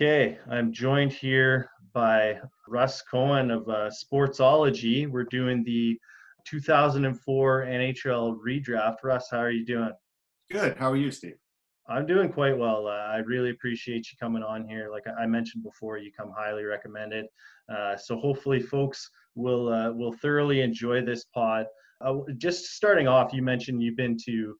Okay, I'm joined here by Russ Cohen of uh, Sportsology. We're doing the 2004 NHL redraft. Russ, how are you doing? Good. How are you, Steve? I'm doing quite well. Uh, I really appreciate you coming on here. Like I mentioned before, you come highly recommended. Uh, so hopefully, folks will uh, will thoroughly enjoy this pod. Uh, just starting off, you mentioned you've been to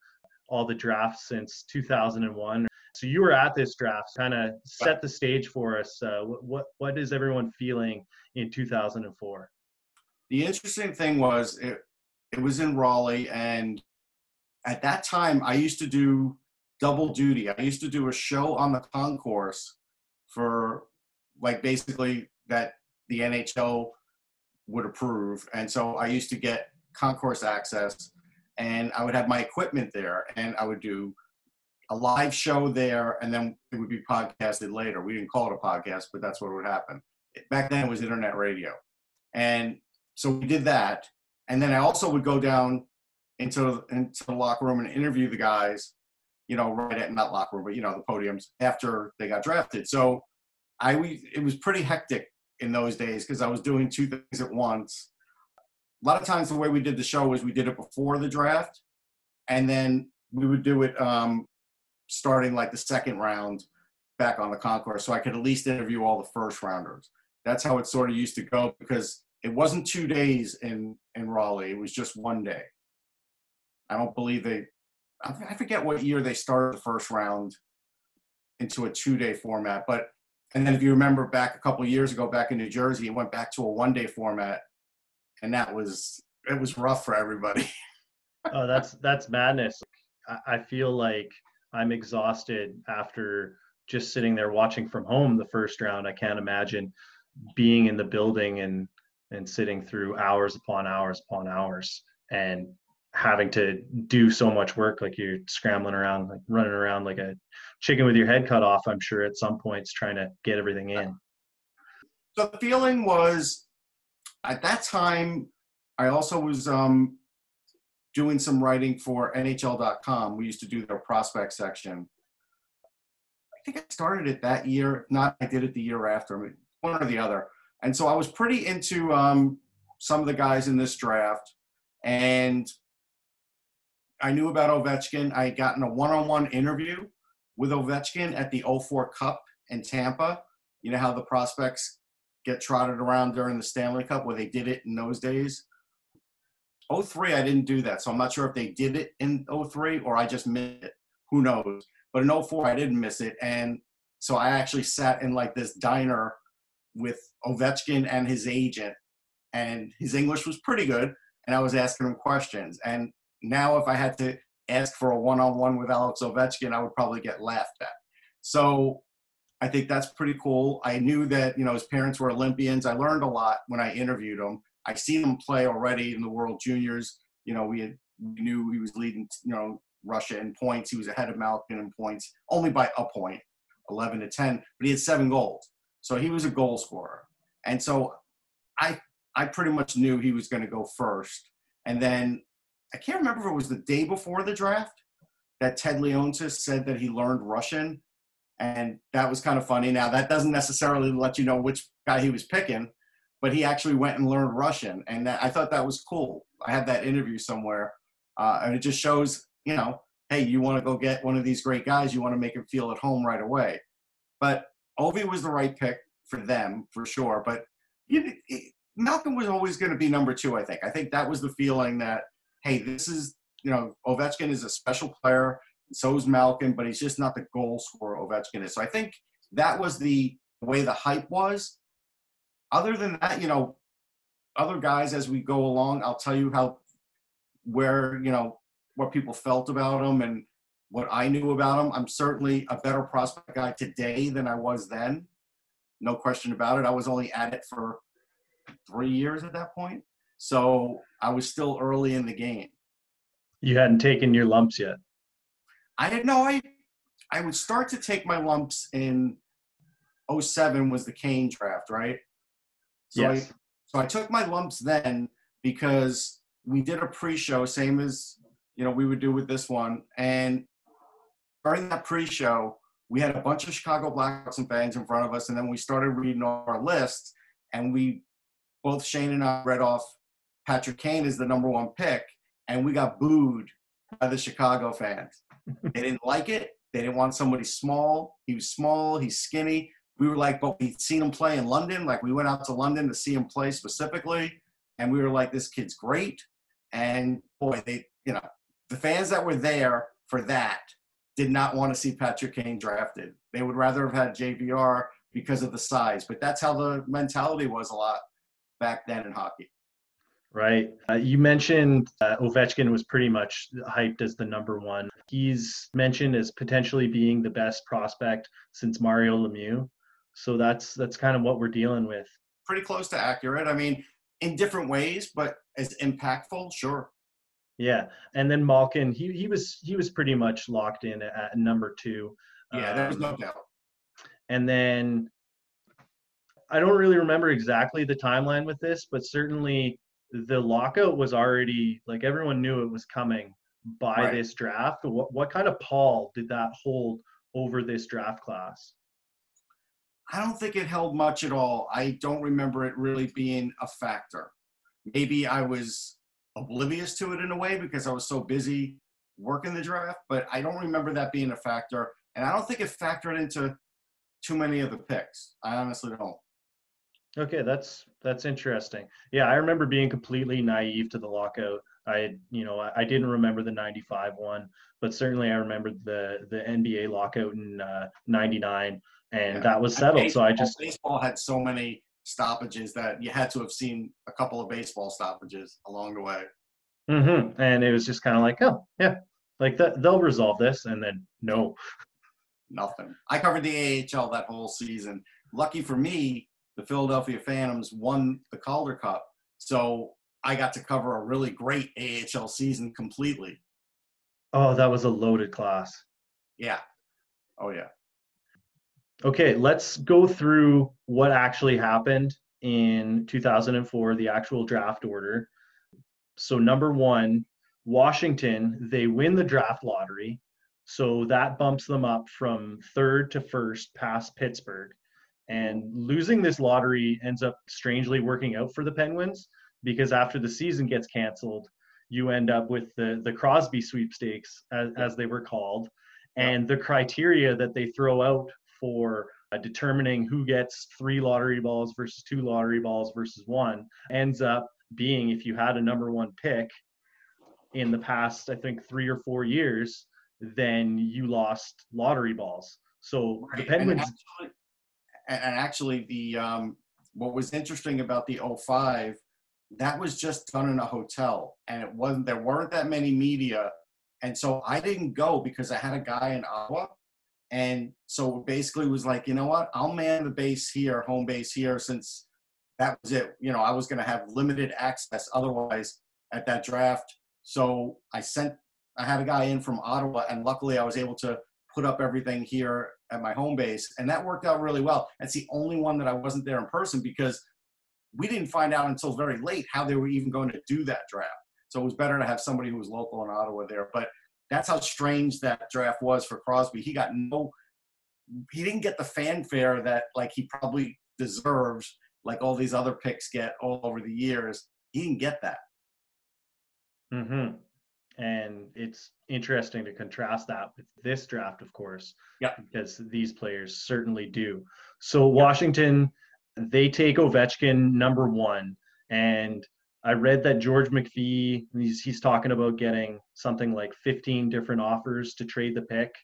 all the drafts since 2001. So you were at this draft. Kind of set the stage for us. Uh, what what is everyone feeling in 2004? The interesting thing was it it was in Raleigh, and at that time I used to do double duty. I used to do a show on the concourse for like basically that the NHL would approve, and so I used to get concourse access, and I would have my equipment there, and I would do a live show there, and then it would be podcasted later. We didn't call it a podcast, but that's what would happen. Back then, it was internet radio, and so we did that. And then I also would go down into into the locker room and interview the guys, you know, right at not locker room, but you know, the podiums after they got drafted. So I it was pretty hectic in those days because I was doing two things at once. A lot of times, the way we did the show was we did it before the draft, and then we would do it um, starting like the second round back on the concourse so I could at least interview all the first rounders. That's how it sort of used to go because it wasn't two days in, in Raleigh, it was just one day. I don't believe they, I forget what year they started the first round into a two day format, but and then if you remember back a couple years ago, back in New Jersey, it went back to a one day format, and that was it was rough for everybody. oh, that's that's madness. I, I feel like I'm exhausted after just sitting there watching from home the first round. I can't imagine being in the building and and sitting through hours upon hours upon hours and having to do so much work like you're scrambling around like running around like a chicken with your head cut off i'm sure at some points trying to get everything in the feeling was at that time i also was um, doing some writing for NHL.com. We used to do their prospect section. I think I started it that year. If not, I did it the year after, one or the other. And so I was pretty into um, some of the guys in this draft. And I knew about Ovechkin. I had gotten a one on one interview with Ovechkin at the 04 Cup in Tampa. You know how the prospects get trotted around during the Stanley Cup, where they did it in those days. 03, I didn't do that. So I'm not sure if they did it in 03 or I just missed it. Who knows? But in 04, I didn't miss it. And so I actually sat in like this diner with Ovechkin and his agent. And his English was pretty good. And I was asking him questions. And now, if I had to ask for a one on one with Alex Ovechkin, I would probably get laughed at. So I think that's pretty cool. I knew that, you know, his parents were Olympians. I learned a lot when I interviewed him. I seen him play already in the World Juniors. You know, we, had, we knew he was leading, you know, Russia in points. He was ahead of Malkin in points, only by a point, 11 to 10, but he had seven goals. So he was a goal scorer. And so I, I pretty much knew he was going to go first. And then I can't remember if it was the day before the draft that Ted Leonsis said that he learned Russian. And that was kind of funny. Now, that doesn't necessarily let you know which guy he was picking, but he actually went and learned Russian, and that, I thought that was cool. I had that interview somewhere, uh, and it just shows, you know, hey, you want to go get one of these great guys, you want to make him feel at home right away. But Ovi was the right pick for them for sure. But you, Malkin was always going to be number two. I think. I think that was the feeling that hey, this is you know Ovechkin is a special player. So is Malkin, but he's just not the goal scorer Ovechkin is. So I think that was the way the hype was other than that, you know, other guys as we go along, I'll tell you how where you know what people felt about him and what I knew about him. I'm certainly a better prospect guy today than I was then. No question about it. I was only at it for three years at that point. So I was still early in the game. You hadn't taken your lumps yet. I had no I I would start to take my lumps in 07 was the Kane draft, right? So yes. I, so I took my lumps then because we did a pre-show, same as you know we would do with this one, and during that pre-show, we had a bunch of Chicago Blackhawks and fans in front of us, and then we started reading our list, and we both Shane and I read off Patrick Kane is the number one pick, and we got booed by the Chicago fans. they didn't like it. They didn't want somebody small. He was small. He's skinny. We were like, but we'd seen him play in London. Like we went out to London to see him play specifically, and we were like, this kid's great. And boy, they, you know, the fans that were there for that did not want to see Patrick Kane drafted. They would rather have had JVR because of the size. But that's how the mentality was a lot back then in hockey. Right. Uh, you mentioned uh, Ovechkin was pretty much hyped as the number one. He's mentioned as potentially being the best prospect since Mario Lemieux. So that's that's kind of what we're dealing with. Pretty close to accurate. I mean, in different ways, but as impactful, sure. Yeah, and then Malkin, he he was he was pretty much locked in at number two. Yeah, there was no um, doubt. And then I don't really remember exactly the timeline with this, but certainly the lockout was already like everyone knew it was coming by right. this draft. What what kind of pall did that hold over this draft class? I don't think it held much at all. I don't remember it really being a factor. Maybe I was oblivious to it in a way because I was so busy working the draft, but I don't remember that being a factor. And I don't think it factored into too many of the picks. I honestly don't. Okay, that's that's interesting. Yeah, I remember being completely naive to the lockout. I, you know, I, I didn't remember the '95 one, but certainly I remember the the NBA lockout in '99, uh, and yeah. that was settled. Baseball, so I just baseball had so many stoppages that you had to have seen a couple of baseball stoppages along the way. Mm-hmm. And it was just kind of like, oh yeah, like that they'll resolve this, and then no, nothing. I covered the AHL that whole season. Lucky for me, the Philadelphia Phantoms won the Calder Cup, so I got to cover a really great AHL season completely. Oh, that was a loaded class. Yeah. Oh yeah. Okay, let's go through what actually happened in 2004, the actual draft order. So, number one, Washington, they win the draft lottery. So that bumps them up from third to first past Pittsburgh. And losing this lottery ends up strangely working out for the Penguins because after the season gets canceled, you end up with the, the Crosby sweepstakes, as, as they were called. And the criteria that they throw out for uh, determining who gets three lottery balls versus two lottery balls versus one ends up being if you had a number one pick in the past, I think three or four years, then you lost lottery balls. So right. the Penguins. And actually, and actually the um, what was interesting about the 05 that was just done in a hotel and it wasn't there weren't that many media and so i didn't go because i had a guy in ottawa and so basically was like, you know what? I'll man the base here, home base here, since that was it. You know, I was going to have limited access otherwise at that draft. So I sent, I had a guy in from Ottawa, and luckily I was able to put up everything here at my home base, and that worked out really well. That's the only one that I wasn't there in person because we didn't find out until very late how they were even going to do that draft. So it was better to have somebody who was local in Ottawa there. But that's how strange that draft was for Crosby. He got no, he didn't get the fanfare that like he probably deserves, like all these other picks get all over the years. He didn't get that. Hmm. And it's interesting to contrast that with this draft, of course. Yeah. Because these players certainly do. So Washington, they take Ovechkin number one, and I read that George McPhee he's he's talking about getting something like 15 different offers to trade the pick,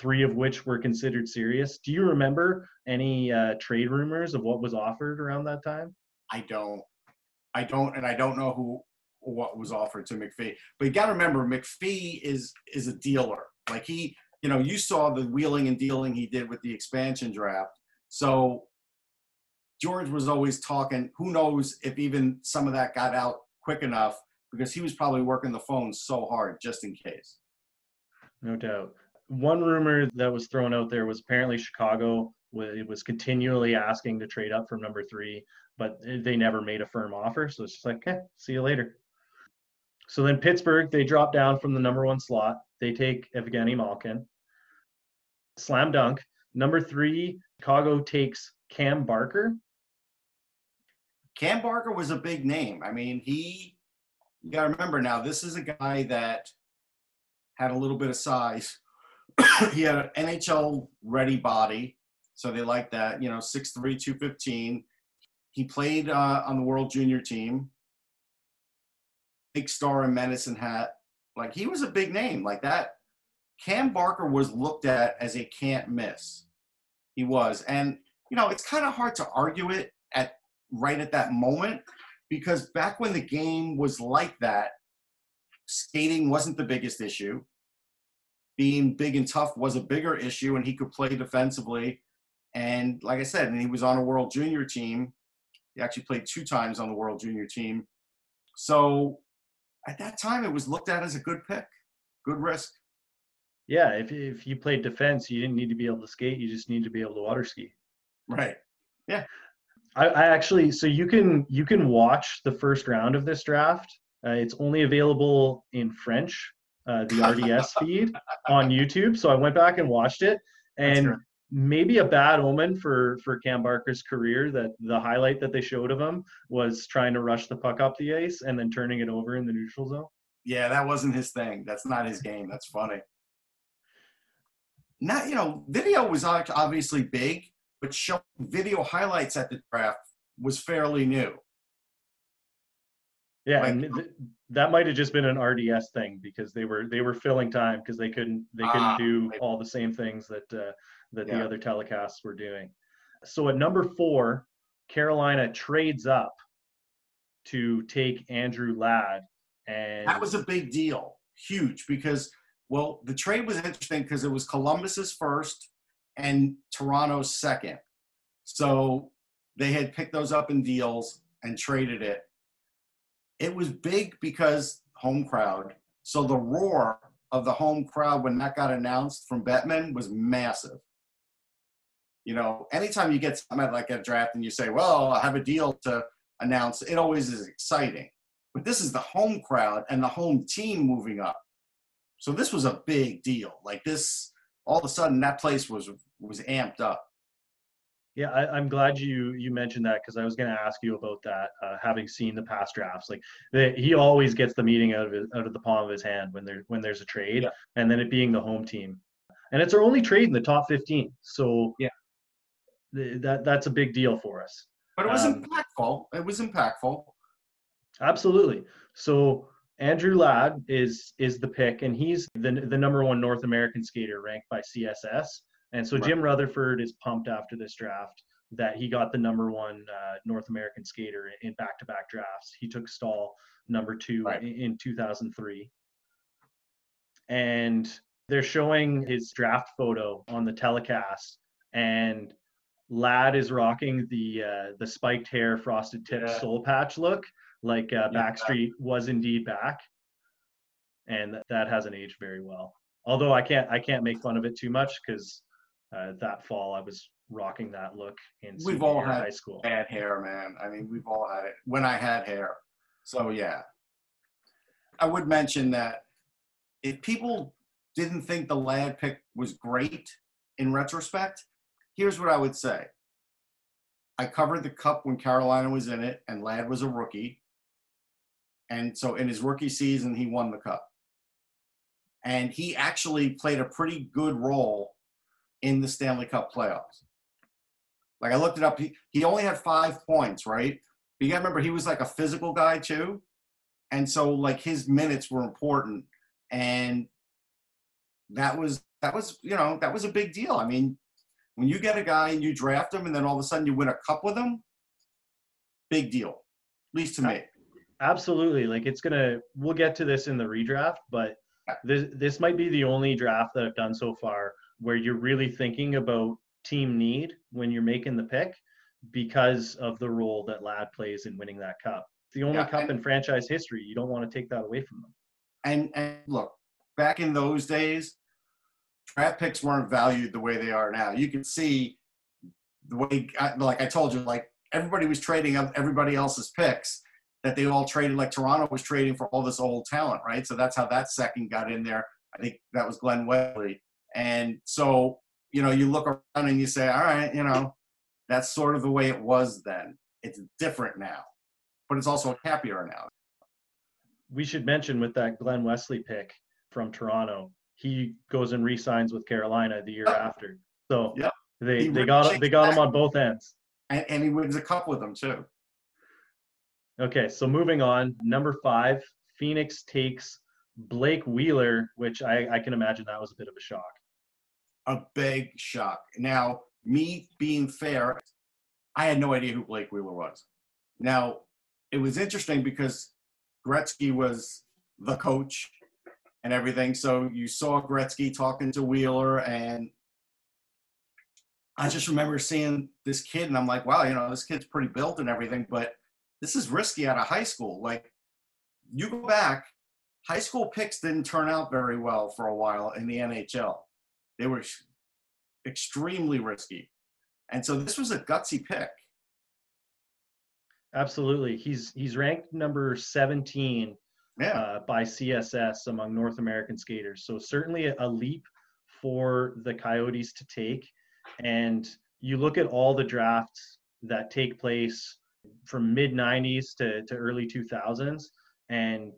three of which were considered serious. Do you remember any uh, trade rumors of what was offered around that time? I don't. I don't, and I don't know who what was offered to McPhee. But you got to remember, McPhee is is a dealer. Like he, you know, you saw the wheeling and dealing he did with the expansion draft. So George was always talking. Who knows if even some of that got out quick enough because he was probably working the phone so hard just in case. No doubt. One rumor that was thrown out there was apparently Chicago it was continually asking to trade up from number three, but they never made a firm offer. So it's just like, okay, see you later. So then Pittsburgh, they drop down from the number one slot. They take Evgeny Malkin. Slam dunk. Number three, Chicago takes Cam Barker. Cam Barker was a big name. I mean, he, you got to remember now, this is a guy that had a little bit of size. he had an NHL ready body. So they like that, you know, 6'3, 215. He played uh, on the World Junior team. Big star in medicine hat. Like he was a big name like that. Cam Barker was looked at as a can't miss. He was. And, you know, it's kind of hard to argue it right at that moment because back when the game was like that, skating wasn't the biggest issue. Being big and tough was a bigger issue, and he could play defensively. And like I said, and he was on a World Junior team. He actually played two times on the World Junior team. So at that time, it was looked at as a good pick, good risk. Yeah, if if you played defense, you didn't need to be able to skate. You just need to be able to water ski. Right. Yeah. I, I actually, so you can you can watch the first round of this draft. Uh, it's only available in French, uh, the RDS feed on YouTube. So I went back and watched it, and maybe a bad omen for for Cam Barker's career that the highlight that they showed of him was trying to rush the puck up the ice and then turning it over in the neutral zone. Yeah, that wasn't his thing. That's not his game. That's funny. Not you know, video was obviously big, but showing video highlights at the draft was fairly new. Yeah, like, and th- that might have just been an RDS thing because they were they were filling time because they couldn't they couldn't uh, do all the same things that uh, that yeah. the other telecasts were doing. So at number four, Carolina trades up to take Andrew Ladd, and that was a big deal, huge because well the trade was interesting because it was Columbus's first and Toronto second. So they had picked those up in deals and traded it. It was big because home crowd. So the roar of the home crowd when that got announced from Bettman was massive. You know, anytime you get something like a draft and you say, well, I have a deal to announce, it always is exciting. But this is the home crowd and the home team moving up. So this was a big deal. Like this, all of a sudden, that place was was amped up. Yeah, I, am glad you you mentioned that because I was going to ask you about that. Uh, having seen the past drafts, like the, he always gets the meeting out of his, out of the palm of his hand when there when there's a trade, yeah. and then it being the home team, and it's our only trade in the top 15. So yeah, th- that that's a big deal for us. But it was um, impactful. It was impactful. Absolutely. So Andrew Ladd is is the pick, and he's the the number one North American skater ranked by CSS. And so right. Jim Rutherford is pumped after this draft that he got the number one uh, North American skater in back to back drafts. He took Staal number two right. in, in 2003. And they're showing his draft photo on the telecast, and Ladd is rocking the uh, the spiked hair, frosted tip, yeah. soul patch look, like uh, yeah. Backstreet was indeed back, and that hasn't aged very well. Although I can't I can't make fun of it too much because uh, that fall I was rocking that look in we've all had high school. Bad hair, man. I mean, we've all had it when I had hair. So yeah, I would mention that if people didn't think the Ladd pick was great in retrospect, here's what I would say. I covered the cup when Carolina was in it, and Ladd was a rookie. And so in his rookie season, he won the cup. And he actually played a pretty good role in the Stanley Cup playoffs. Like I looked it up, he, he only had five points, right? But you gotta remember he was like a physical guy too. And so like his minutes were important. And that was that was, you know, that was a big deal. I mean, when you get a guy and you draft him and then all of a sudden you win a cup with him, big deal. At least to me. Absolutely. Like it's gonna we'll get to this in the redraft, but this this might be the only draft that I've done so far where you're really thinking about team need when you're making the pick because of the role that Ladd plays in winning that cup. It's the only yeah, cup in franchise history. You don't want to take that away from them. And and look, back in those days, draft picks weren't valued the way they are now. You can see the way, like I told you, like everybody was trading up everybody else's picks that they all traded, like Toronto was trading for all this old talent, right? So that's how that second got in there. I think that was Glen Wesley. And so, you know, you look around and you say, all right, you know, that's sort of the way it was then. It's different now, but it's also happier now. We should mention with that Glen Wesley pick from Toronto, he goes and re-signs with Carolina the year Yep. after. So Yep. they He they got they got him on both ends. And, and he wins a cup with them too. Okay, so moving on, number five, Phoenix takes Blake Wheeler, which I, I can imagine that was a bit of a shock. A big shock. Now, me being fair, I had no idea who Blake Wheeler was. Now, it was interesting because Gretzky was the coach and everything. So you saw Gretzky talking to Wheeler, and I just remember seeing this kid, and I'm like, wow, you know, this kid's pretty built and everything, but this is risky out of high school. Like, you go back, high school picks didn't turn out very well for a while in the NHL. They were extremely risky. And so this was a gutsy pick. Absolutely, he's he's ranked number 17 Yeah. uh, by CSS among North American skaters. So certainly a, a leap for the Coyotes to take. And you look at all the drafts that take place from mid 90s to, to early 2000s, and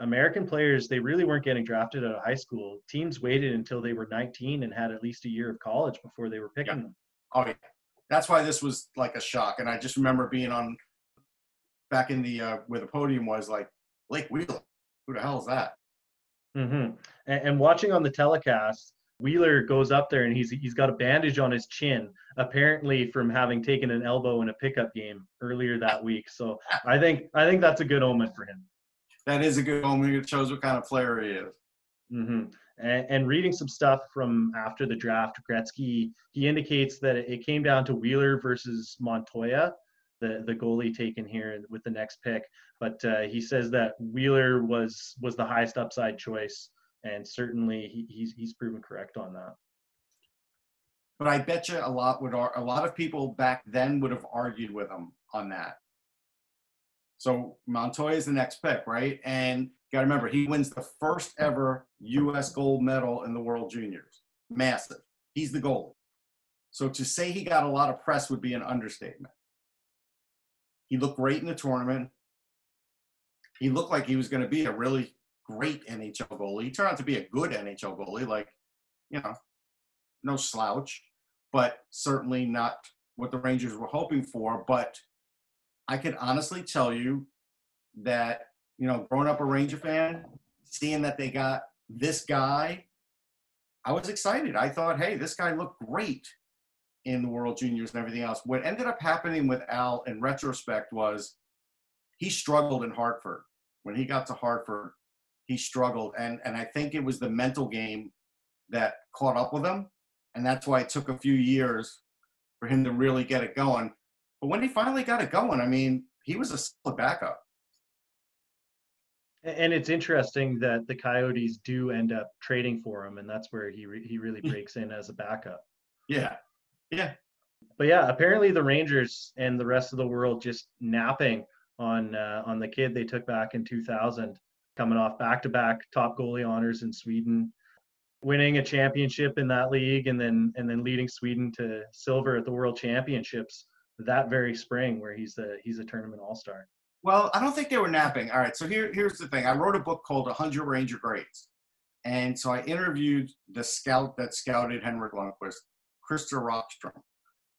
American players, they really weren't getting drafted out of high school. Teams waited until they were 19 and had at least a year of college before they were picking Yeah. them. Oh, yeah. That's why this was like a shock. And I just remember being on back in the uh, where the podium was like Blake Wheeler. Who the hell is that? hmm And, and watching on the telecast, Wheeler goes up there and he's he's got a bandage on his chin, apparently from having taken an elbow in a pickup game earlier that week. So I think I think that's a good omen for him. That is a good omen. It shows what kind of player he is. hmm And, and reading some stuff from after the draft, Gretzky he indicates that it came down to Wheeler versus Montoya, the the goalie taken here with the next pick. But uh, he says that Wheeler was was the highest upside choice, and certainly he, he's he's proven correct on that. But I bet you a lot would a lot of people back then would have argued with him on that. So Montoya is the next pick, right? And got to remember, he wins the first ever U.S. gold medal in the World Juniors. Massive. He's the goalie. So to say he got a lot of press would be an understatement. He looked great in the tournament. He looked like he was going to be a really great NHL goalie. He turned out to be a good NHL goalie, like, you know, no slouch, but certainly not what the Rangers were hoping for. But I could honestly tell you that, you know, growing up a Ranger fan, seeing that they got this guy, I was excited. I thought, hey, this guy looked great in the World Juniors and everything else. What ended up happening with Al in retrospect was he struggled in Hartford. When he got to Hartford, he struggled. And, and I think it was the mental game that caught up with him. And that's why it took a few years for him to really get it going. But when he finally got it going, I mean, he was a solid backup. And it's interesting that the Coyotes do end up trading for him, and that's where he re- he really breaks in as a backup. Yeah. Yeah. But yeah, apparently the Rangers and the rest of the world just napping on uh, on the kid they took back in 2000, coming off back-to-back top goalie honors in Sweden, winning a championship in that league, and then and then leading Sweden to silver at the World Championships that very spring, where he's the he's a tournament all-star. Well, I don't think they were napping. All right. So here, here's the thing. I wrote a book called 100 Ranger Greats. And so I interviewed the scout that scouted Henrik Lundqvist, Christer Rockstrom.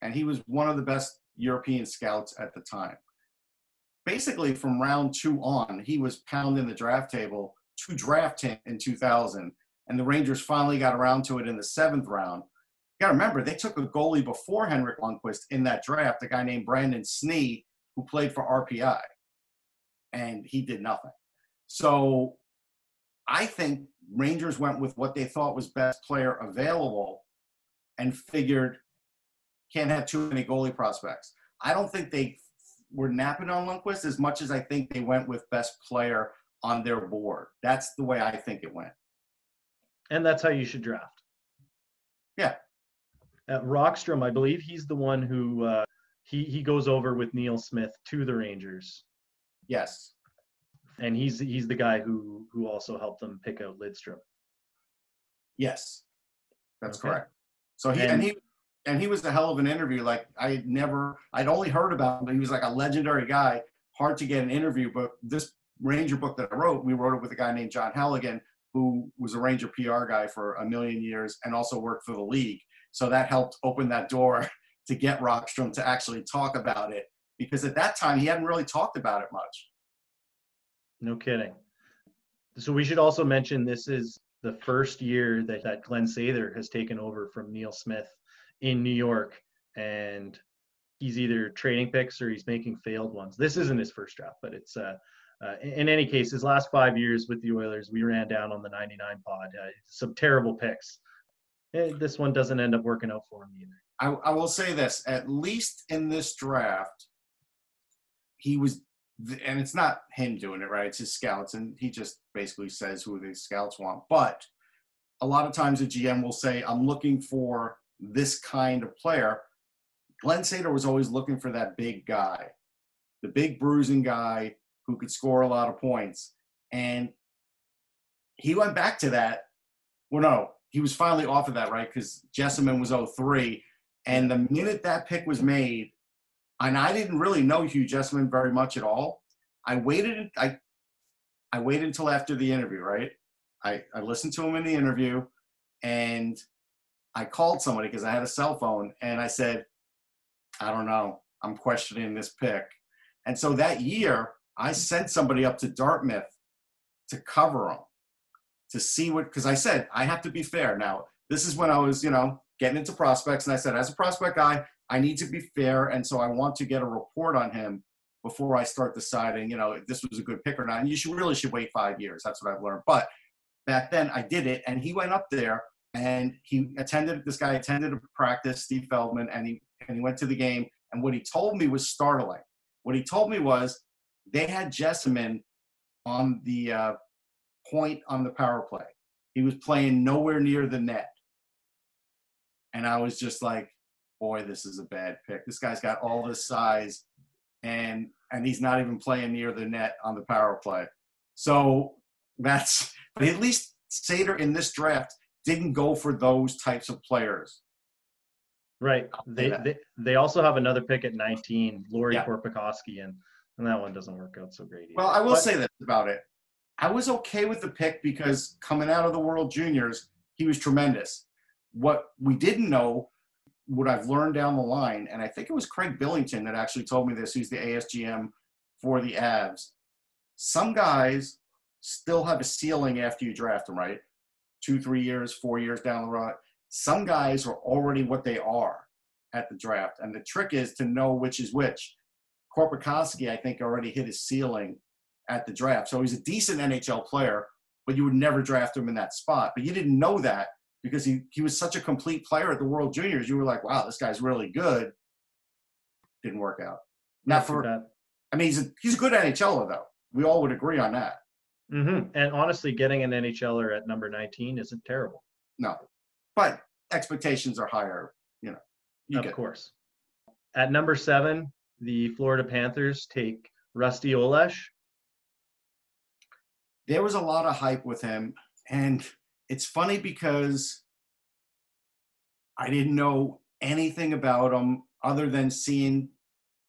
And he was one of the best European scouts at the time. Basically, from round two on, he was pounding the draft table to draft him in 2000. And the Rangers finally got around to it in the seventh round. Got to remember, they took a goalie before Henrik Lundqvist in that draft, a guy named Brandon Snee, who played for RPI and he did nothing. So I think Rangers went with what they thought was best player available and figured can't have too many goalie prospects. I don't think they were napping on Lundqvist as much as I think they went with best player on their board. That's the way I think it went. And that's how you should draft. Yeah. Uh, Rockstrom, I believe he's the one who uh, he he goes over with Neil Smith to the Rangers, Yes. and he's he's the guy who who also helped them pick out Lidstrom. Yes. That's Okay. correct. So he and, and he and he was a hell of an interview. Like I had never, I'd only heard about him. He was like a legendary guy, hard to get an interview. But this Ranger book that I wrote, we wrote it with a guy named John Halligan, who was a Ranger PR guy for a million years and also worked for the league. So that helped open that door to get Rockstrom to actually talk about it because at that time he hadn't really talked about it much. No kidding. So we should also mention this is the first year that, that Glen Sather has taken over from Neil Smith in New York, and he's either trading picks or he's making failed ones. This isn't his first draft, but it's uh, uh, in any case, his last five years with the Oilers, we ran down on the 99 pod. Uh, some terrible picks. Eh, this one doesn't end up working out for him either. I, I will say this: at least in this draft, he was, and it's not him doing it, right? It's his scouts, and he just basically says who the scouts want. But a lot of times, a GM will say, "I'm looking for this kind of player." Glen Sather was always looking for that big guy, the big bruising guy who could score a lot of points, and he went back to that. Well, no, he was finally off of that, right? Because Jessiman was 03. And the minute that pick was made, and I didn't really know Hugh Jessiman very much at all. I waited. I I waited until after the interview, right? I, I listened to him in the interview and I called somebody because I had a cell phone and I said, I don't know. I'm questioning this pick. And so that year, I sent somebody up to Dartmouth to cover him to see what, because I said, I have to be fair. Now, this is when I was, you know, getting into prospects. And I said, as a prospect guy, I need to be fair. And so I want to get a report on him before I start deciding, you know, if this was a good pick or not. And you should really should wait five years. That's what I've learned. But back then I did it and he went up there and he attended this guy attended a practice, Steve Feldman, and he and he went to the game. And what he told me was startling. What he told me was they had Jessiman on the uh, point on the power play. He was playing nowhere near the net. And I was just like, boy, this is a bad pick. This guy's got all this size and and he's not even playing near the net on the power play. So that's but at least Sather in this draft didn't go for those types of players. Right. They, they they also have another pick at 19, Lauri yeah. Korpikoski, and, and that one doesn't work out so great. Either. Well, I will but, say this about it. I was okay with the pick because coming out of the World Juniors, he was tremendous. What we didn't know, what I've learned down the line, and I think it was Craig Billington that actually told me this, who's the ASGM for the Avs. Some guys still have a ceiling after you draft them, right? Two, three years, four years down the road. Some guys are already what they are at the draft. And the trick is to know which is which. Korpikoski, I think, already hit his ceiling at the draft. So he's a decent NHL player, but you would never draft him in that spot. But you didn't know that because he, he was such a complete player at the World Juniors. You were like, wow, this guy's really good. Didn't work out. Not for that. I mean, he's a, he's a good NHLer, though. We all would agree on that. Mm-hmm. And honestly, getting an NHLer at number 19 isn't terrible. No. But expectations are higher, you know. You of course. At number seven, the Florida Panthers take Rusty Olesz there was a lot of hype with him. And it's funny because I didn't know anything about him other than seeing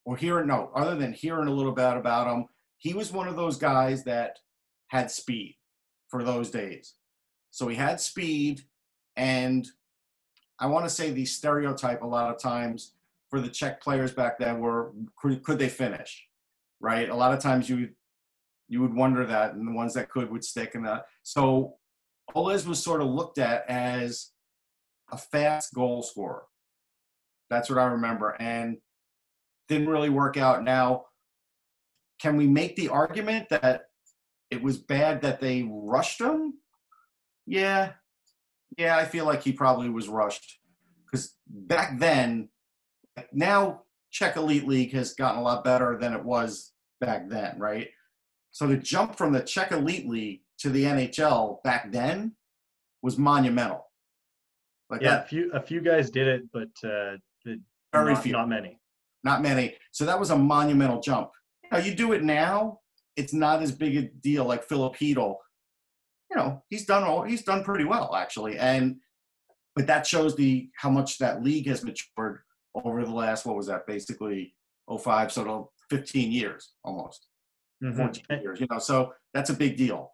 or hearing, no, other than hearing a little bit about him. He was one of those guys that had speed for those days. So he had speed, and I want to say the stereotype a lot of times for the Czech players back then were could, could they finish, right? A lot of times you you would wonder that, and the ones that could would stick. And that. So Olesz was sort of looked at as a fast goal scorer. That's what I remember, and didn't really work out. Now, can we make the argument that it was bad that they rushed him? Yeah, yeah, I feel like he probably was rushed because back then, now Czech Elite League has gotten a lot better than it was back then, right? So to jump from the Czech Elite League to the NHL back then was monumental. Like yeah, that, a few a few guys did it, but uh, very not, few, not many. Not many. So that was a monumental jump. Now you do it now, it's not as big a deal like Filip Chytil. You know, he's done all he's done pretty well actually, and but that shows the how much that league has matured over the last what was that basically 05 so to 15 years almost Mhm. 14 years you know so that's a big deal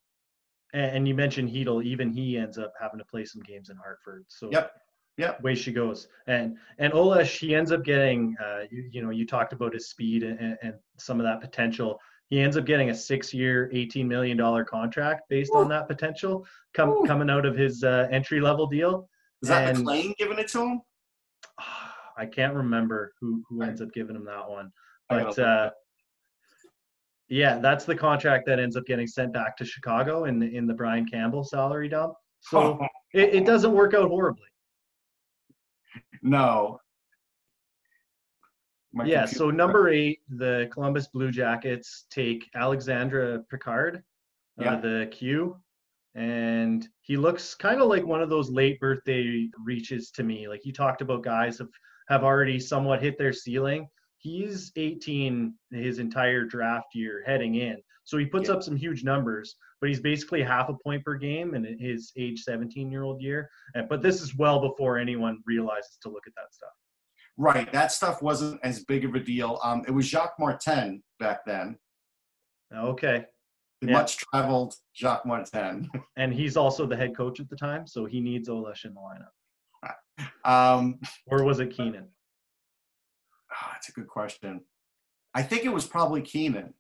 and you mentioned Chytil, even he ends up having to play some games in Hartford. So Yep. Yep. way she goes. And and Olesz, he ends up getting, uh, you, you know, you talked about his speed and, and some of that potential. He ends up getting a six-year, eighteen million dollar contract based on that potential Ooh. coming out of his uh, entry-level deal. is that And- McLean giving it to him I can't remember who who ends up giving him that one, but uh, yeah, that's the contract that ends up getting sent back to Chicago in the, in the Brian Campbell salary dump. So it, it doesn't work out horribly. no My yeah. computer- So number eight, the Columbus Blue Jackets take Alexandre Picard uh, Yeah. of the Q, and he looks kind of like one of those late birthday reaches to me. Like you talked about, guys have have already somewhat hit their ceiling. He's 18 his entire draft year heading in, so he puts Yeah. up some huge numbers. But he's basically half a point per game in his age 17 year old year. But this is well before anyone realizes to look at that stuff. right that stuff wasn't as big of a deal um it was jacques martin back then Okay. the Yeah. much traveled jacques martin and he's also the head coach at the time, so he needs Olesz in the lineup. um Or was it Keenan? Ah, that's a good question. I think it was probably Keenan.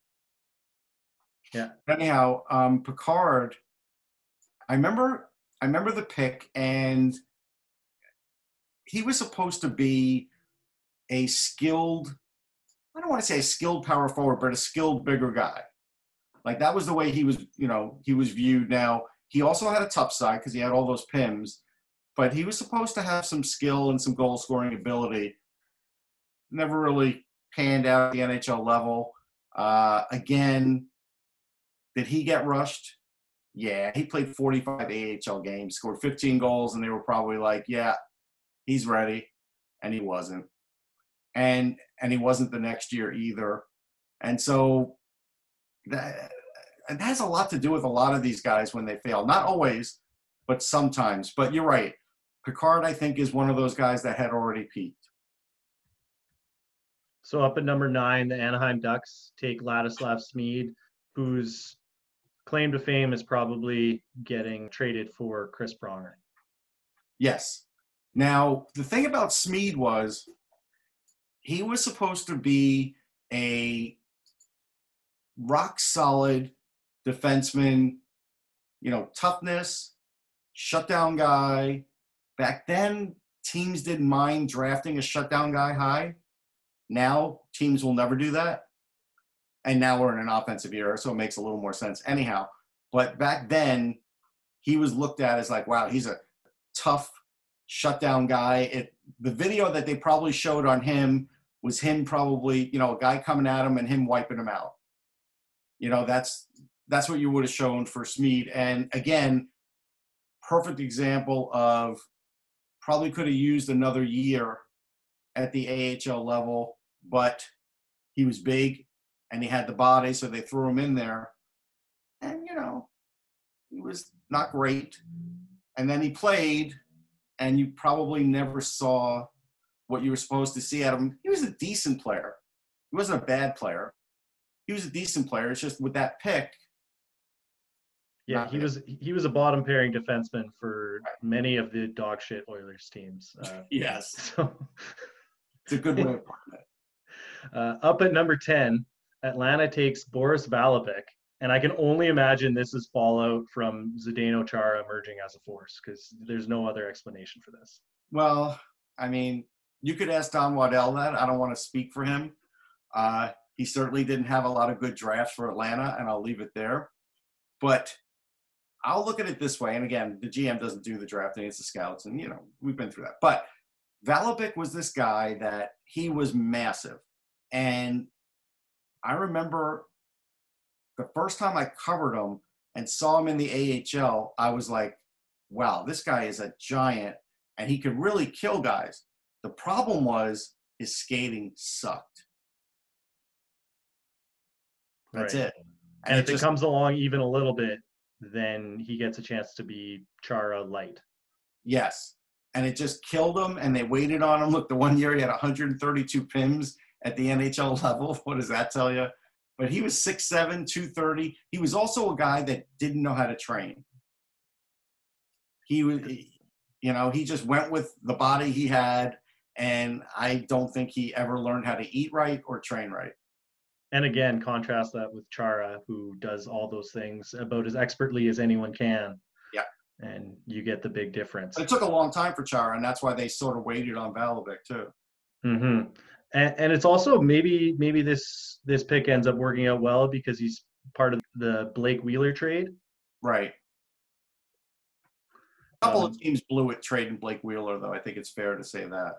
Yeah. Anyhow, um, Picard. I remember. I remember the pick, and he was supposed to be a skilled. I don't want to say a skilled power forward, but a skilled bigger guy. Like that was the way he was. You know, he was viewed. Now he also had a tough side because he had all those pims, but he was supposed to have some skill and some goal scoring ability never really panned out at the NHL level. Uh, again, did he get rushed? Yeah, he played 45 AHL games, scored 15 goals, and they were probably like, "Yeah, he's ready," and he wasn't, and and he wasn't the next year either, and so that that has a lot to do with a lot of these guys when they fail. Not always, but sometimes. But you're right. Picard, I think, is one of those guys that had already peaked. So up at number nine, the Anaheim Ducks take Ladislav Smid, whose claim to fame is probably getting traded for Chris Pronger. Yes. Now, the thing about Smid was he was supposed to be a rock solid defenseman, you know, toughness, shutdown guy. Back then, teams didn't mind drafting a shutdown guy high. Now, teams will never do that. And now we're in an offensive era, so it makes a little more sense. Anyhow, but back then, he was looked at as like, wow, he's a tough shutdown guy. It the video that they probably showed on him was him probably, you know, a guy coming at him and him wiping him out. You know, that's that's what you would have shown for Smid. And again, perfect example of probably could have used another year at the AHL level, but he was big and he had the body, so they threw him in there. And you know, he was not great. And then he played, and you probably never saw what you were supposed to see at him. He was a decent player. He wasn't a bad player. He was a decent player. It's just with that pick, Yeah, he was he was a bottom pairing defenseman for many of the dog shit Oilers teams. Uh, yes, so it's a good way of putting it. Uh, up at number ten, Atlanta takes Boris Valabik, and I can only imagine this is fallout from Zdeno Chara emerging as a force because there's no other explanation for this. Well, I mean, you could ask Don Waddell that. I don't want to speak for him. Uh, he certainly didn't have a lot of good drafts for Atlanta, and I'll leave it there. But I'll look at it this way. And again, the GM doesn't do the drafting; it's the scouts, and you know we've been through that. But Valabik was this guy that he was massive, and I remember the first time I covered him and saw him in the AHL, I was like, "Wow, this guy is a giant." and he could really kill guys. The problem was his skating sucked. That's Right. it. And, if it just- it comes along even a little bit, then he gets a chance to be Chara light. yes, and it just killed him. And they waited on him. Look, the one year he had 132 PIMS at the NHL level. What does that tell you? But he was 6'7", 230. He was also a guy that didn't know how to train. He was, you know, he just went with the body he had, and I don't think he ever learned how to eat right or train right. And again, contrast that with Chara, who does all those things about as expertly as anyone can. Yeah. And you get the big difference. But it took a long time for Chara, and that's why they sort of waited on Valabik too. Mm-hmm. And, and it's also maybe maybe this this pick ends up working out well because he's part of the Blake Wheeler trade. Right. A couple Um, of teams blew it trading Blake Wheeler, though. I think it's fair to say that.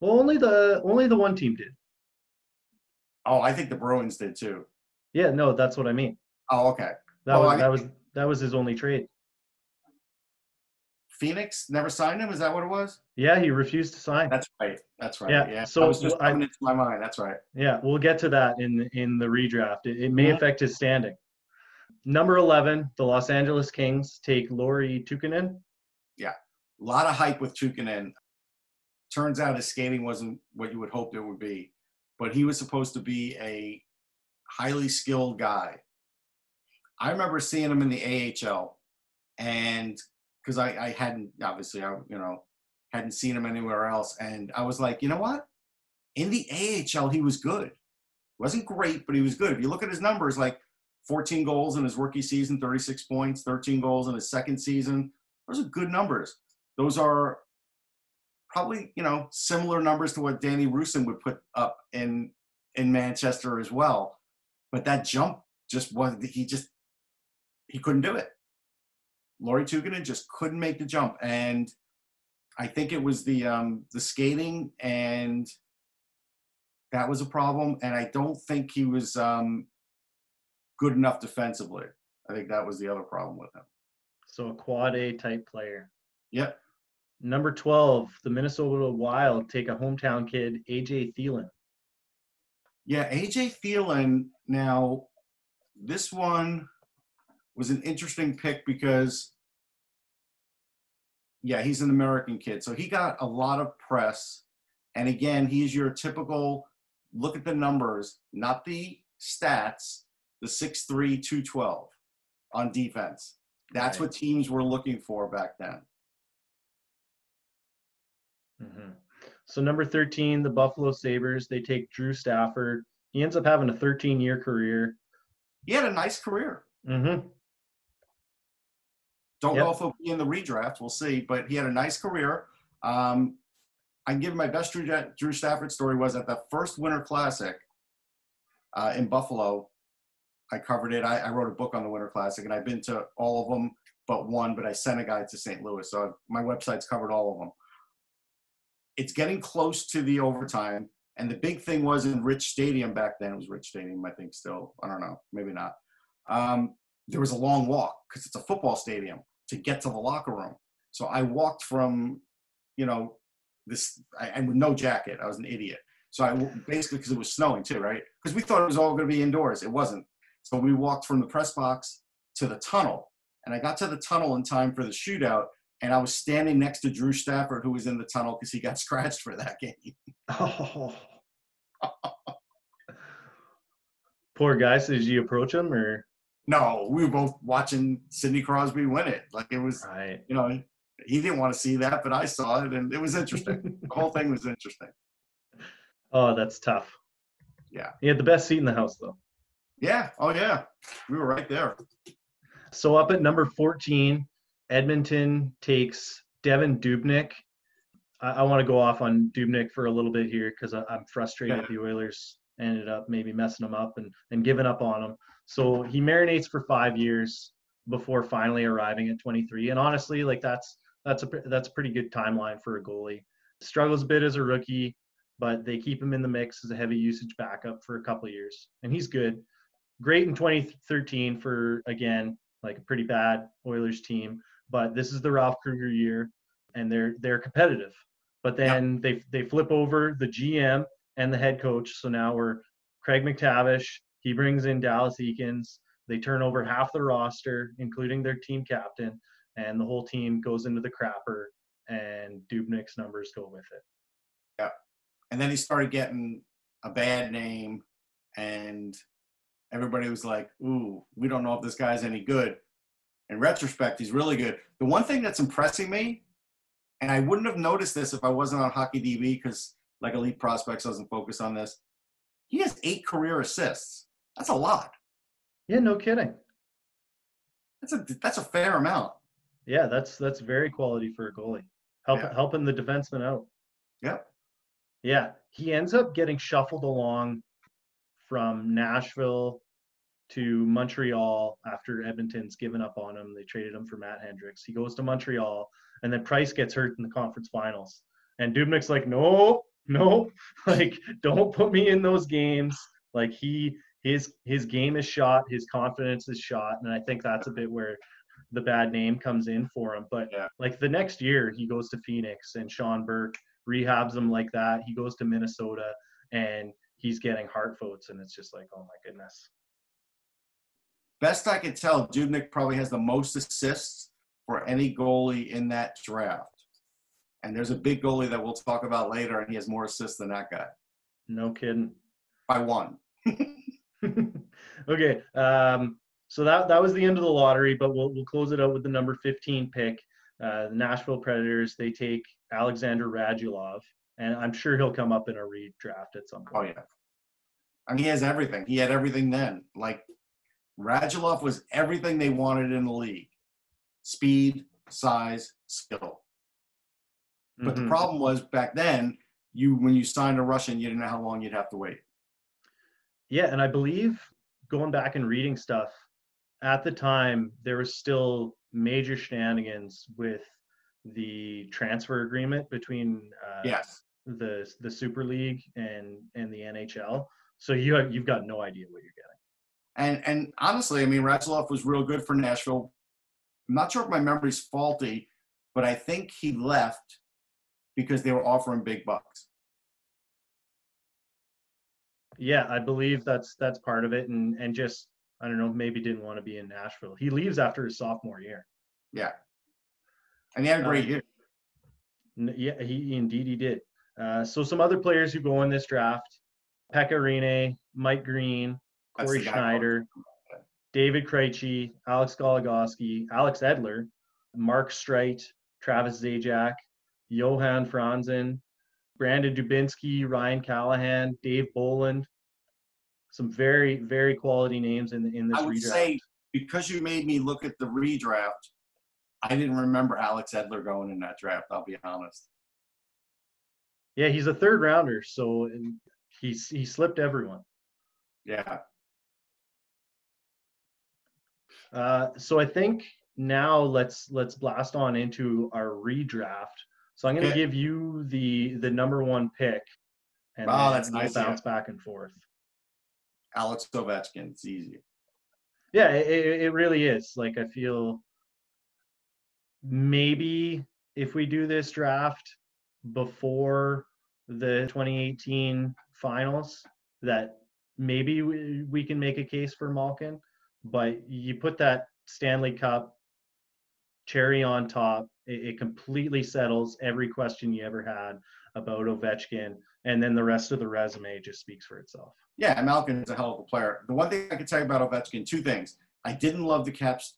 Well, only the only the one team did. Oh, I think the Bruins did too. Yeah, no, that's what I mean. Oh, okay. That Oh, was I- that was that was his only trade. Phoenix never signed him. Is that what it was? Yeah, he refused to sign. That's right. That's right. Yeah, Yeah. so I was just I- coming into my mind. That's right. Yeah, we'll get to that in in the redraft. It, it may Mhm. affect his standing. Number eleven, the Los Angeles Kings take Lauri Tukonen. Yeah, a lot of hype with Tukonen. Turns out his skating wasn't what you would hope it would be, but he was supposed to be a highly skilled guy. I remember seeing him in the AHL, and because I, I hadn't obviously I you know hadn't seen him anywhere else, and I was like, you know what? In the AHL, he was good. wasn't great, but he was good. If you look at his numbers, like 14 goals in his rookie season, 36 points, 13 goals in his second season. Those are good numbers. Those are probably, you know, similar numbers to what Danny Rusin would put up in in Manchester as well. But that jump just wasn't he just he couldn't do it. Lauri Tukonen just couldn't make the jump. And I think it was the um the skating and that was a problem. And I don't think he was um good enough defensively. I think that was the other problem with him. So a quad A type player. Yep. Number 12, the Minnesota Wild take a hometown kid, AJ Thelen. Yeah, AJ Thelen. Now, this one was an interesting pick because, yeah, he's an American kid, so he got a lot of press. And again, he's your typical look at the numbers, not the stats. The 6'3", 212 on defense. That's Right. what teams were looking for back then. hmm So number 13, the Buffalo Sabres, they take Drew Stafford. He ends up having a 13 year career. He had a nice career. hmm Don't Yep. know if he'll be in the redraft. We'll see. But he had a nice career. Um, I can give my best Drew, Drew Stafford story was at the first Winter Classic uh, in Buffalo. I covered it. I, I wrote a book on the Winter Classic, and I've been to all of them but one. But I sent a guy to St. Louis, so I've, my website's covered all of them. It's getting close to the overtime, and the big thing was in Rich Stadium back then. It was Rich Stadium, I think. Still, I don't know, maybe not. Um, there was a long walk because it's a football stadium to get to the locker room. So I walked from, you know, this, I, and with no jacket. I was an idiot. So I basically, because it was snowing too, right? Because we thought it was all going to be indoors. It wasn't. So we walked from the press box to the tunnel. And I got to the tunnel in time for the shootout. And I was standing next to Drew Stafford, who was in the tunnel because he got scratched for that game. Oh. Poor guy. So did you approach him or? No, we were both watching Sidney Crosby win it. Like it was, Right. you know, he didn't want to see that, but I saw it and it was interesting. the whole thing was interesting. Oh, that's tough. Yeah. He had the best seat in the house though. Yeah. Oh, yeah. We were right there. So up at number 14, Edmonton takes Devan Dubnyk. I, I want to go off on Dubnyk for a little bit here because I'm frustrated Yeah. the Oilers ended up maybe messing him up and, and giving up on him. So he marinates for five years before finally arriving at 23. And honestly, like that's that's a that's a pretty good timeline for a goalie. Struggles a bit as a rookie, but they keep him in the mix as a heavy usage backup for a couple of years, and he's good. Great in 2013 for again like a pretty bad Oilers team, but this is the Ralph Krueger year, and they're they're competitive. But then they they flip over the GM and the head coach, so now we're Craig MacTavish. He brings in Dallas Eakins. They turn over half the roster, including their team captain, and the whole team goes into the crapper. and Dubnyk's numbers go with it. Yeah. And then he started getting a bad name, and everybody was like, ooh, we don't know if this guy's any good. In retrospect, he's really good. The one thing that's impressing me, and I wouldn't have noticed this if I wasn't on Hockey DB because, like Elite Prospects doesn't focus on this, he has eight career assists. That's a lot. Yeah, no kidding. That's a that's a fair amount. Yeah, that's that's very quality for a goalie. Help, Yeah. Helping the defenseman out. Yep. Yeah, he ends up getting shuffled along from Nashville to Montreal after Edmonton's given up on him. They traded him for Matt Hendricks. He goes to Montreal, and then Price gets hurt in the conference finals. And Dubnyk's like, no, no, like don't put me in those games. Like he his his game is shot, his confidence is shot, and I think that's a bit where the bad name comes in for him. But Yeah. like the next year, he goes to Phoenix, and Sean Burke rehabs him like that. He goes to Minnesota, and he's getting Hart votes, and it's just like, oh my goodness. Best I could tell, Dubnyk probably has the most assists for any goalie in that draft. And there's a big goalie that we'll talk about later, and he has more assists than that guy No kidding. by one. okay. Um, so that that was the end of the lottery, but we'll we'll close it out with the number 15 pick. Uh, the Nashville Predators. They take Alexander Radulov, and I'm sure he'll come up in a redraft at some point. Oh yeah. I mean, he has everything. He had everything then. Like Radulov was everything they wanted in the league: speed, size, skill. But the Mhm. problem was back then, you when you signed a Russian, you didn't know how long you'd have to wait. Yeah, and I believe going back and reading stuff at the time, there was still major shenanigans with the transfer agreement between uh, Yes. the the Super League and and the NHL. So you have, you've got no idea what you're getting. And and honestly, I mean, Radulov was real good for Nashville. I'm not sure if my memory's faulty, but I think he left because they were offering big bucks. Yeah, I believe that's that's part of it, and and just I don't know, maybe didn't want to be in Nashville. He leaves after his sophomore year. Yeah. And he had a great Um, year. N- Yeah, he indeed he did. Uh, so some other players who go in this draft: Pekka Mike Green, Corey. Schneider, David Krejci, Alex Goligoski, Alex Edler, Mark Streit, Travis Zajac, Johan Franzen, Brandon Dubinsky, Ryan Callahan, Dave Bolland. Some very, very quality names in in this I would redraft. say because you made me look at the redraft, I didn't remember Alex Edler going in that draft. I'll be honest. yeah, he's a third rounder, so he's he slipped everyone. Yeah. Uh, so I think now let's let's blast on into our redraft. So I'm going to give you the the number one pick, and Oh, that's we'll nice, yeah. back and forth. Alex Ovechkin. It's easy. Yeah, it, it it really is. Like I feel maybe if we do this draft before the 2018 finals, that maybe we, we can make a case for Malkin. But you put that Stanley Cup cherry on top, it, it completely settles every question you ever had about Ovechkin, and then the rest of the resume just speaks for itself. Yeah, Malkin is a hell of a player. The one thing I can tell you about Ovechkin, two things. I didn't love the Caps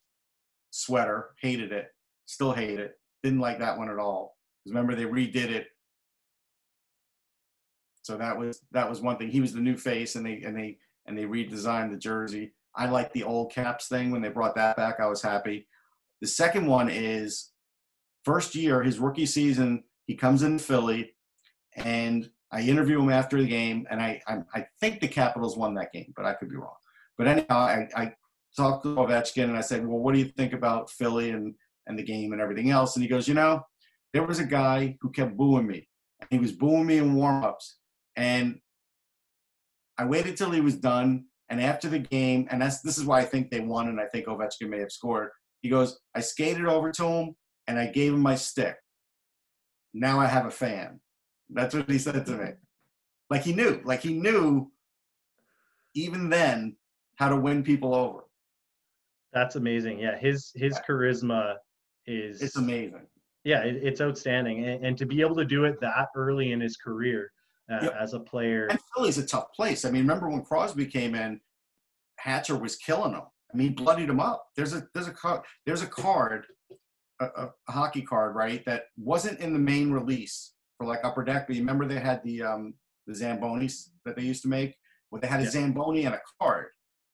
sweater, hated it, still hate it. Didn't like that one at all. Because remember they redid it. So that was that was one thing. He was the new face and they and they and they redesigned the jersey. I like the old Caps thing when they brought that back. I was happy. The second one is first year, his rookie season, he comes in Philly and I interview him after the game, and I, I I think the Capitals won that game, but I could be wrong. But anyhow, I, I talked to Ovechkin and I said, "Well, what do you think about Philly and and the game and everything else?" And he goes, "You know, there was a guy who kept booing me. And he was booing me in warmups, and I waited till he was done. And after the game, and that's this is why I think they won, and I think Ovechkin may have scored. He goes, I skated over to him and I gave him my stick. Now I have a fan. That's what he said to me. Like he knew, like he knew even then how to win people over. That's amazing. Yeah, his his charisma is It's amazing. Yeah, it, it's outstanding, and, and, to be able to do it that early in his career uh, yep. as a player. And Philly's a tough place. I mean, remember when Crosby came in, Hatcher was killing him. I mean, bloodied him up. There's a there's a card there's a card, a, a, hockey card, right? That wasn't in the main release for like Upper Deck, but you remember they had the um the zambonis that they used to make, where they had a yeah. zamboni and a card,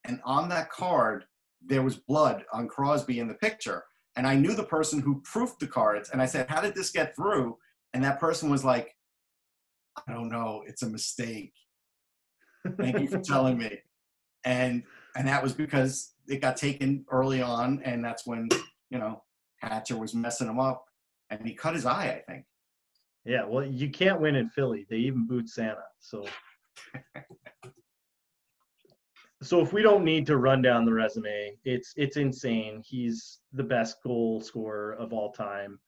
and on that card there was blood on Crosby in the picture, and I knew the person who proofed the cards, and I said, "How did this get through?" And that person was like, "I don't know. It's a mistake. Thank you for telling me." And and that was because it got taken early on, and that's when you know Hatcher was messing him up, and he cut his eye, I think. Yeah, well, you can't win in Philly. They even boot Santa. So, so if we don't need to run down the resume, it's it's insane. He's the best goal scorer of all time.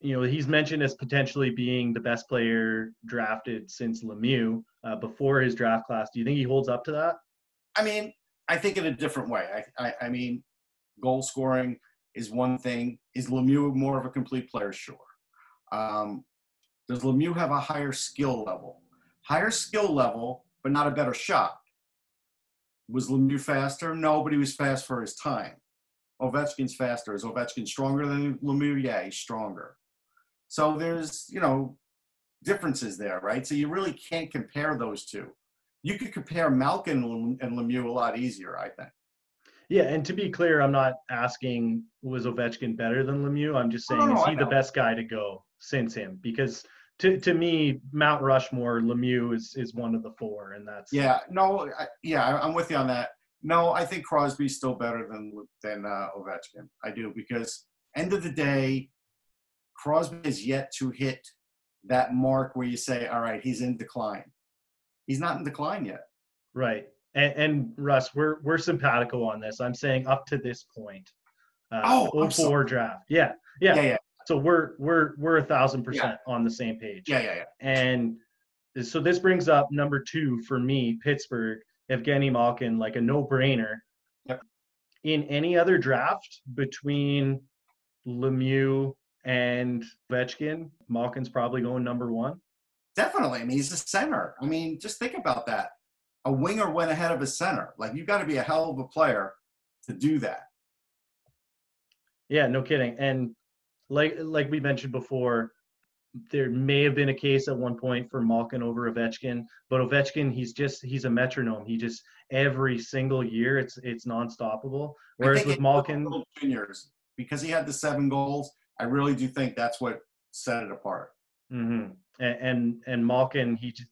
You know, he's mentioned as potentially being the best player drafted since Lemieux uh, before his draft class. Do you think he holds up to that? I mean, I think in a different way. I, I, I mean, goal scoring is one thing. Is Lemieux more of a complete player? Sure. Um, does Lemieux have a higher skill level? Higher skill level, but not a better shot. Was Lemieux faster? No, but he was fast for his time. Ovechkin's faster. Is Ovechkin stronger than Lemieux? Yeah, he's stronger. So there's, you know, differences there, right? So you really can't compare those two. You could compare Malkin and Lemieux a lot easier, I think. Yeah, and to be clear, I'm not asking was Ovechkin better than Lemieux. I'm just saying oh, is he the best guy to go since him? Because to to me, Mount Rushmore, Lemieux is is one of the four, and that's yeah. No, I, yeah, I'm with you on that. No, I think Crosby's still better than than uh, Ovechkin. I do because end of the day, Crosby has yet to hit that mark where you say, all right, he's in decline. He's not in decline yet. Right. And, and Russ, we're we're simpatico on this. I'm saying up to this point. Uh, oh, 04 draft. Yeah, yeah, yeah, yeah. So we're we're we're a thousand percent on the same page. Yeah, yeah, yeah. And so this brings up number two for me, Pittsburgh, Evgeny Malkin, like a no-brainer. Yep. In any other draft between Lemieux and Ovechkin, Malkin's probably going number one. Definitely. I mean, he's a center. I mean, just think about that a winger went ahead of a center. Like you've got to be a hell of a player to do that. Yeah, no kidding. And like like we mentioned before, there may have been a case at one point for Malkin over Ovechkin, but Ovechkin, he's just he's a metronome. He just every single year it's it's non-stoppable. Whereas with Malkin, juniors because he had the seven goals, I really do think that's what set it apart. Mm-hmm. And, and and Malkin, he just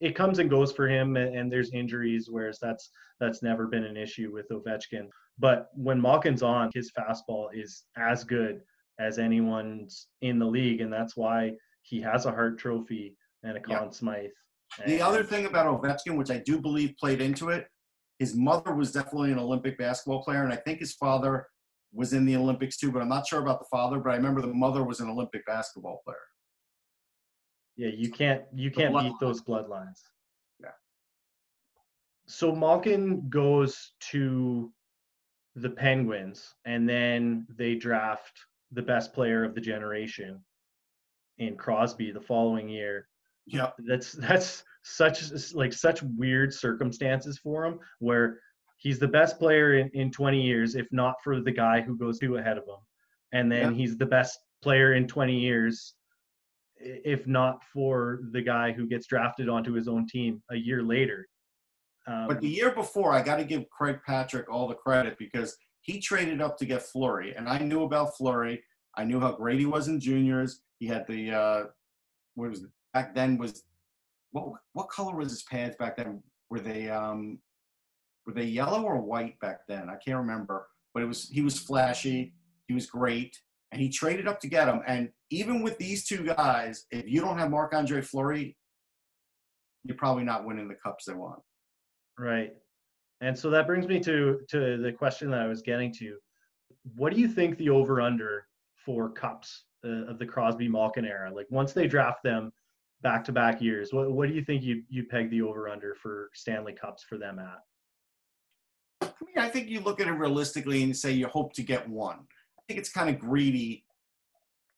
it comes and goes for him, and, and, there's injuries, whereas that's that's never been an issue with Ovechkin. But when Malkin's on, his fastball is as good as anyone's in the league, and that's why he has a Hart Trophy and a Conn yeah. Smythe. And the other thing about Ovechkin, which I do believe played into it, his mother was definitely an Olympic basketball player, and I think his father was in the Olympics too. But I'm not sure about the father. But I remember the mother was an Olympic basketball player. Yeah, you can't you can't beat those bloodlines. Yeah. So Malkin goes to the Penguins, and then they draft the best player of the generation in Crosby the following year. Yeah, that's that's such like such weird circumstances for him where he's the best player in, in 20 years, if not for the guy who goes two ahead of him, and then he's the best player in 20 years if not for the guy who gets drafted onto his own team a year later. Um, but the year before, I got to give Craig Patrick all the credit because he traded up to get Fleury, and I knew about Fleury. I knew how great he was in juniors. He had the uh, what was it? back then was what what color was his pants back then? Were they um, were they yellow or white back then? I can't remember. But it was he was flashy. He was great and he traded up to get him. And even with these two guys, if you don't have Marc Andre Fleury, you're probably not winning the cups they want. Right. And so that brings me to to the question that I was getting to. What do you think the over under for cups uh, of the Crosby Malkin era? Like once they draft them back to back years, what what do you think you you peg the over under for Stanley Cups for them at? I mean, I think you look at it realistically and say you hope to get one think it's kind of greedy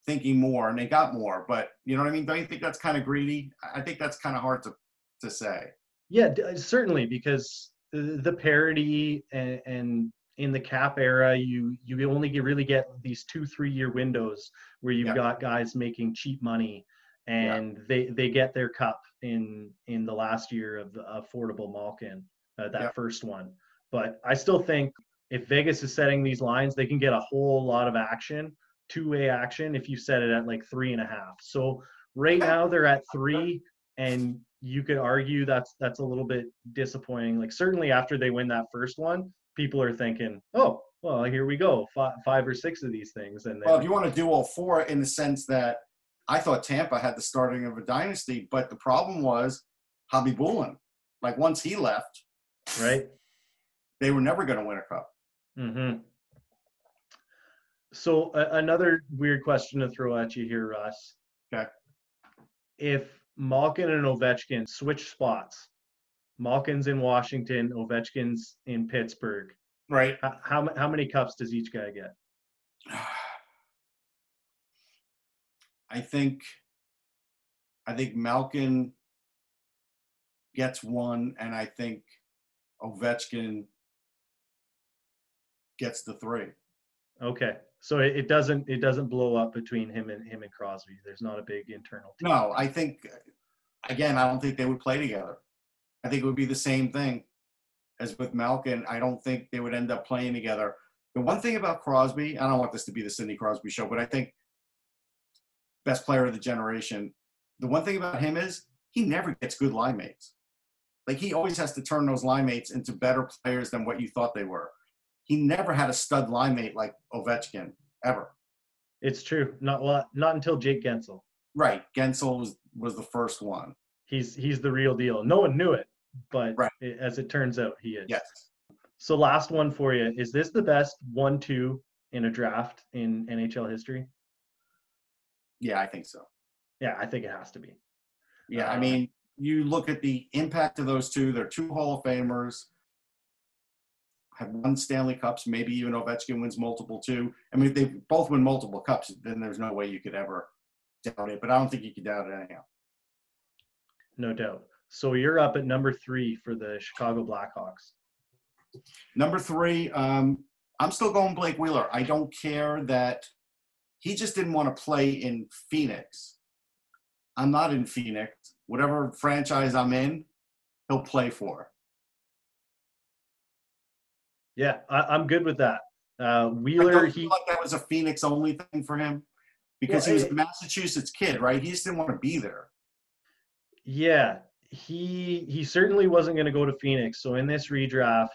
thinking more, and they got more. But you know what I mean? Don't you think that's kind of greedy? I think that's kind of hard to to say. Yeah, certainly because the parity and, and in the cap era, you you only get, really get these two three year windows where you've yeah. got guys making cheap money and yeah. they they get their cup in in the last year of the affordable Malkin, uh, that yeah. first one. But I still think if Vegas is setting these lines, they can get a whole lot of action, two way action, if you set it at like three and a half. So right now they're at three, and you could argue that's that's a little bit disappointing. Like certainly after they win that first one, people are thinking, oh, well, here we go, five, five or six of these things. And then, well, if you want to do all four, in the sense that I thought Tampa had the starting of a dynasty, but the problem was Khabibulin. Like once he left, right, they were never going to win a cup. Mm-hmm. So uh, another weird question to throw at you here, Russ. Okay. If Malkin and Ovechkin switch spots, Malkin's in Washington, Ovechkin's in Pittsburgh. Right. How, how, how many cups does each guy get? I think I think Malkin gets one, and I think Ovechkin gets the three. Okay, so it, it doesn't it doesn't blow up between him and him and Crosby. There's not a big internal. Team. No, I think again, I don't think they would play together. I think it would be the same thing as with Malkin. I don't think they would end up playing together. The one thing about Crosby, I don't want this to be the Sidney Crosby show, but I think best player of the generation. The one thing about him is he never gets good line mates. Like he always has to turn those line mates into better players than what you thought they were. He never had a stud line mate like Ovechkin ever. It's true. Not not until Jake Guentzel. Right. Guentzel was was the first one. He's he's the real deal. No one knew it, but right. it, as it turns out, he is. Yes. So last one for you. Is this the best one-two in a draft in NHL history? Yeah, I think so. Yeah, I think it has to be. Yeah, uh, I mean, you look at the impact of those two. They're two Hall of Famers. Have won Stanley Cups. Maybe even Ovechkin wins multiple too. I mean, if they both win multiple cups, then there's no way you could ever doubt it. But I don't think you could doubt it anyhow. No doubt. So you're up at number three for the Chicago Blackhawks. Number three, um, I'm still going Blake Wheeler. I don't care that he just didn't want to play in Phoenix. I'm not in Phoenix. Whatever franchise I'm in, he'll play for. Yeah, I, am good with that. Uh, Wheeler, he like that was a Phoenix only thing for him because well, he was a Massachusetts kid, right? He just didn't want to be there. Yeah, he he certainly wasn't going to go to Phoenix. So in this redraft,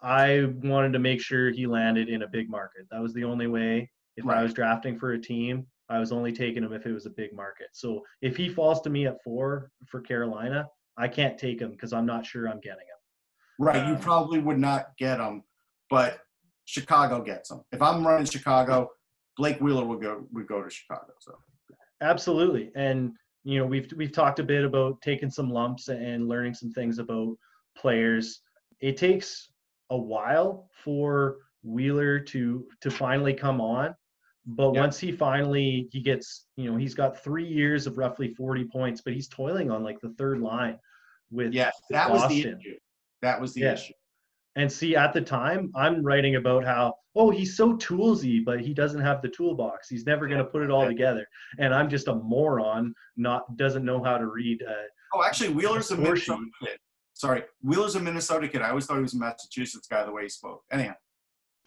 I wanted to make sure he landed in a big market. That was the only way. If right. I was drafting for a team, I was only taking him if it was a big market. So if he falls to me at four for Carolina, I can't take him because I'm not sure I'm getting him. Right. You probably would not get him, but Chicago gets him. If I'm running Chicago, Blake Wheeler would go would go to Chicago. So absolutely. And you know, we've we've talked a bit about taking some lumps and learning some things about players. It takes a while for Wheeler to to finally come on but once he finally he gets, you know, he's got three years of roughly 40 points, but he's toiling on like the third line with yes, that Boston. was the issue. That was the yeah. issue. And see, at the time, I'm writing about how, oh, he's so toolsy, but he doesn't have the toolbox. He's never going to put it all together. And I'm just a moron, not doesn't know how to read. Uh, oh, actually, Wheeler's a Minnesota sheet. kid. Sorry, Wheeler's a Minnesota kid. I always thought he was a Massachusetts guy the way he spoke. Anyhow.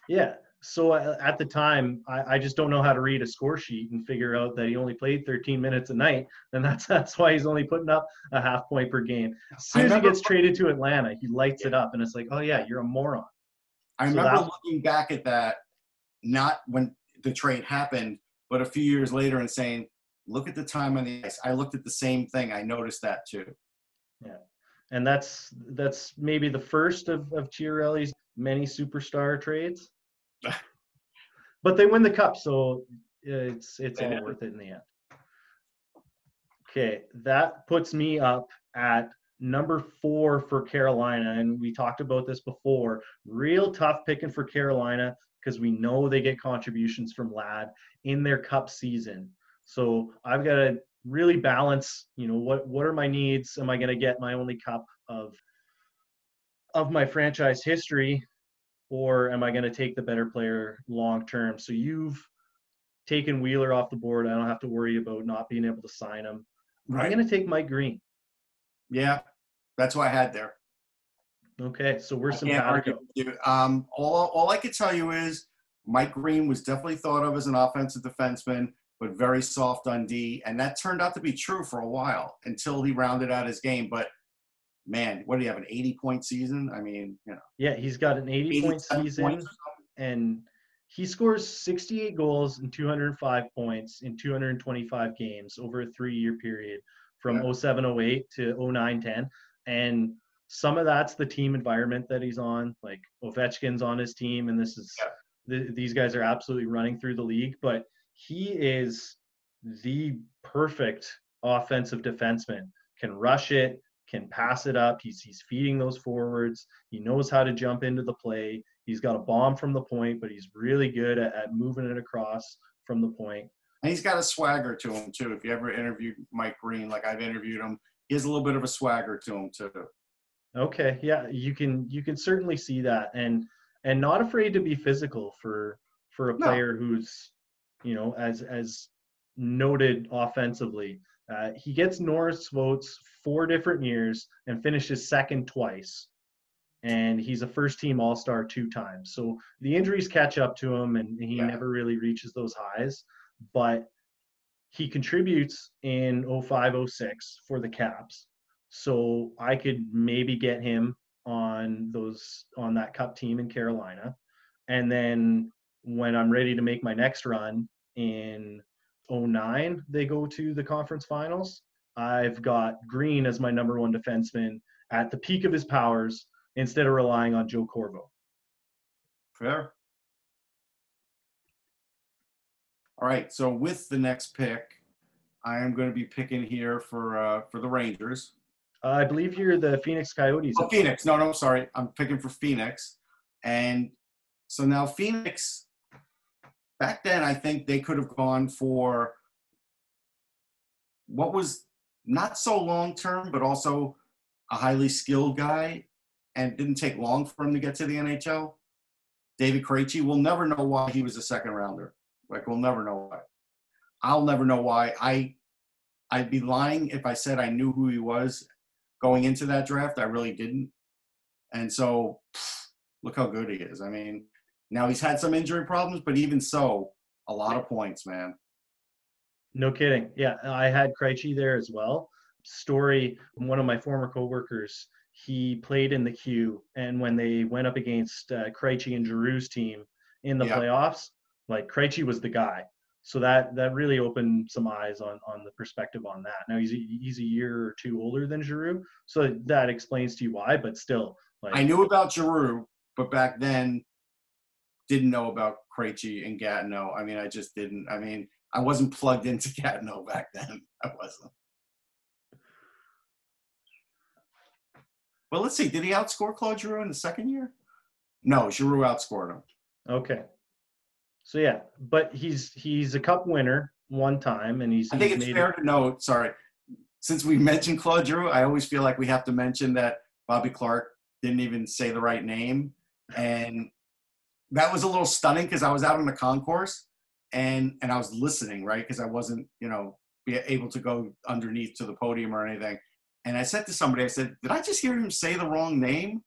Yeah, so uh, at the time, I, I, just don't know how to read a score sheet and figure out that he only played 13 minutes a night, and that's that's why he's only putting up a half point per game. As soon as he gets traded to Atlanta, he lights yeah. it up, and it's like, oh yeah, you're a moron. I so remember looking back at that, not when the trade happened, but a few years later, and saying, look at the time on the ice. I looked at the same thing. I noticed that too. Yeah, and that's that's maybe the first of of Chiarelli's many superstar trades but they win the cup, so it's it's all worth it in the end. Okay, that puts me up at number four for Carolina, and we talked about this before. Real tough picking for Carolina. because we know they get contributions from Ladd in their cup season. So I've got to really balance, you know, what what are my needs? Am I going to get my only cup of of my franchise history or am I going to take the better player long term? So you've taken Wheeler off the board. I don't have to worry about not being able to sign him. Right. I'm going to take Mike Green. Yeah, that's what I had there. Okay, so we're simpatico. Um, all, all I could tell you is Mike Green was definitely thought of as an offensive defenseman, but very soft on D, and that turned out to be true for a while until he rounded out his game. But man, what do you have an 80 point season? I mean, you know. Yeah, he's got an 80 point season, and he scores 68 goals and 205 points in 225 games over a three year period from yeah. 07 08 to 09 10. And some of that's the team environment that he's on. Like Ovechkin's on his team, and this is yeah. th- these guys are absolutely running through the league. But he is the perfect offensive defenseman. Can rush it, can pass it up. He's he's feeding those forwards. He knows how to jump into the play. He's got a bomb from the point, but he's really good at, at moving it across from the point. And he's got a swagger to him too. If you ever interviewed Mike Green, like I've interviewed him, he has a little bit of a swagger to him too. Okay, yeah, you can you can certainly see that, and and not afraid to be physical for for a player no. who's you know as as noted offensively. Uh, he gets Norris votes four different years and finishes second twice, and he's a first team All Star two times. So the injuries catch up to him, and he yeah. never really reaches those highs. But he contributes in 05 06 for the Caps so I could maybe get him on those on that cup team in Carolina. And then when I'm ready to make my next run in 09, they go to the conference finals. I've got Green as my number one defenseman at the peak of his powers instead of relying on Joe Corvo. Fair. All right. So with the next pick, I am going to be picking here for uh, for the Rangers. Uh, I believe you're the Phoenix Coyotes. Oh, Phoenix. No, no, sorry. I'm picking for Phoenix. And so now Phoenix, back then, I think they could have gone for what was not so long term, but also a highly skilled guy and didn't take long for him to get to the NHL. David Krejci, we'll never know why he was a second rounder. Like, we'll never know why. I'll never know why. I I'd be lying if I said I knew who he was going into that draft. I really didn't. And so look how good he is. I mean, now he's had some injury problems, but even so, a lot of points, man. No kidding. Yeah, I had Krejci there as well. Story, one of my former coworkers, he played in the queue, and when they went up against uh, Krejci and Giroux's team in the yeah. playoffs, like Krejci was the guy so that that really opened some eyes on on the perspective on that. Now he's a, he's a year or two older than Giroux, so that explains to you why. But still, like I knew about Giroux, but back then didn't know about Krejci and Gatineau. I mean, I just didn't. I mean, I wasn't plugged into Gatineau back then. I wasn't. Well, let's see. Did he outscore Claude Giroux in the second year? No, Giroux outscored him. Okay. So yeah, but he's he's a cup winner one time, and he's. I think it's fair it. to note. Sorry, since we mentioned Claude Giroux, I always feel like we have to mention that Bobby Clarke didn't even say the right name, and that was a little stunning because I was out on the concourse and and I was listening, right? Because I wasn't, you know, be able to go underneath to the podium or anything. And I said to somebody, I said, "Did I just hear him say the wrong name?"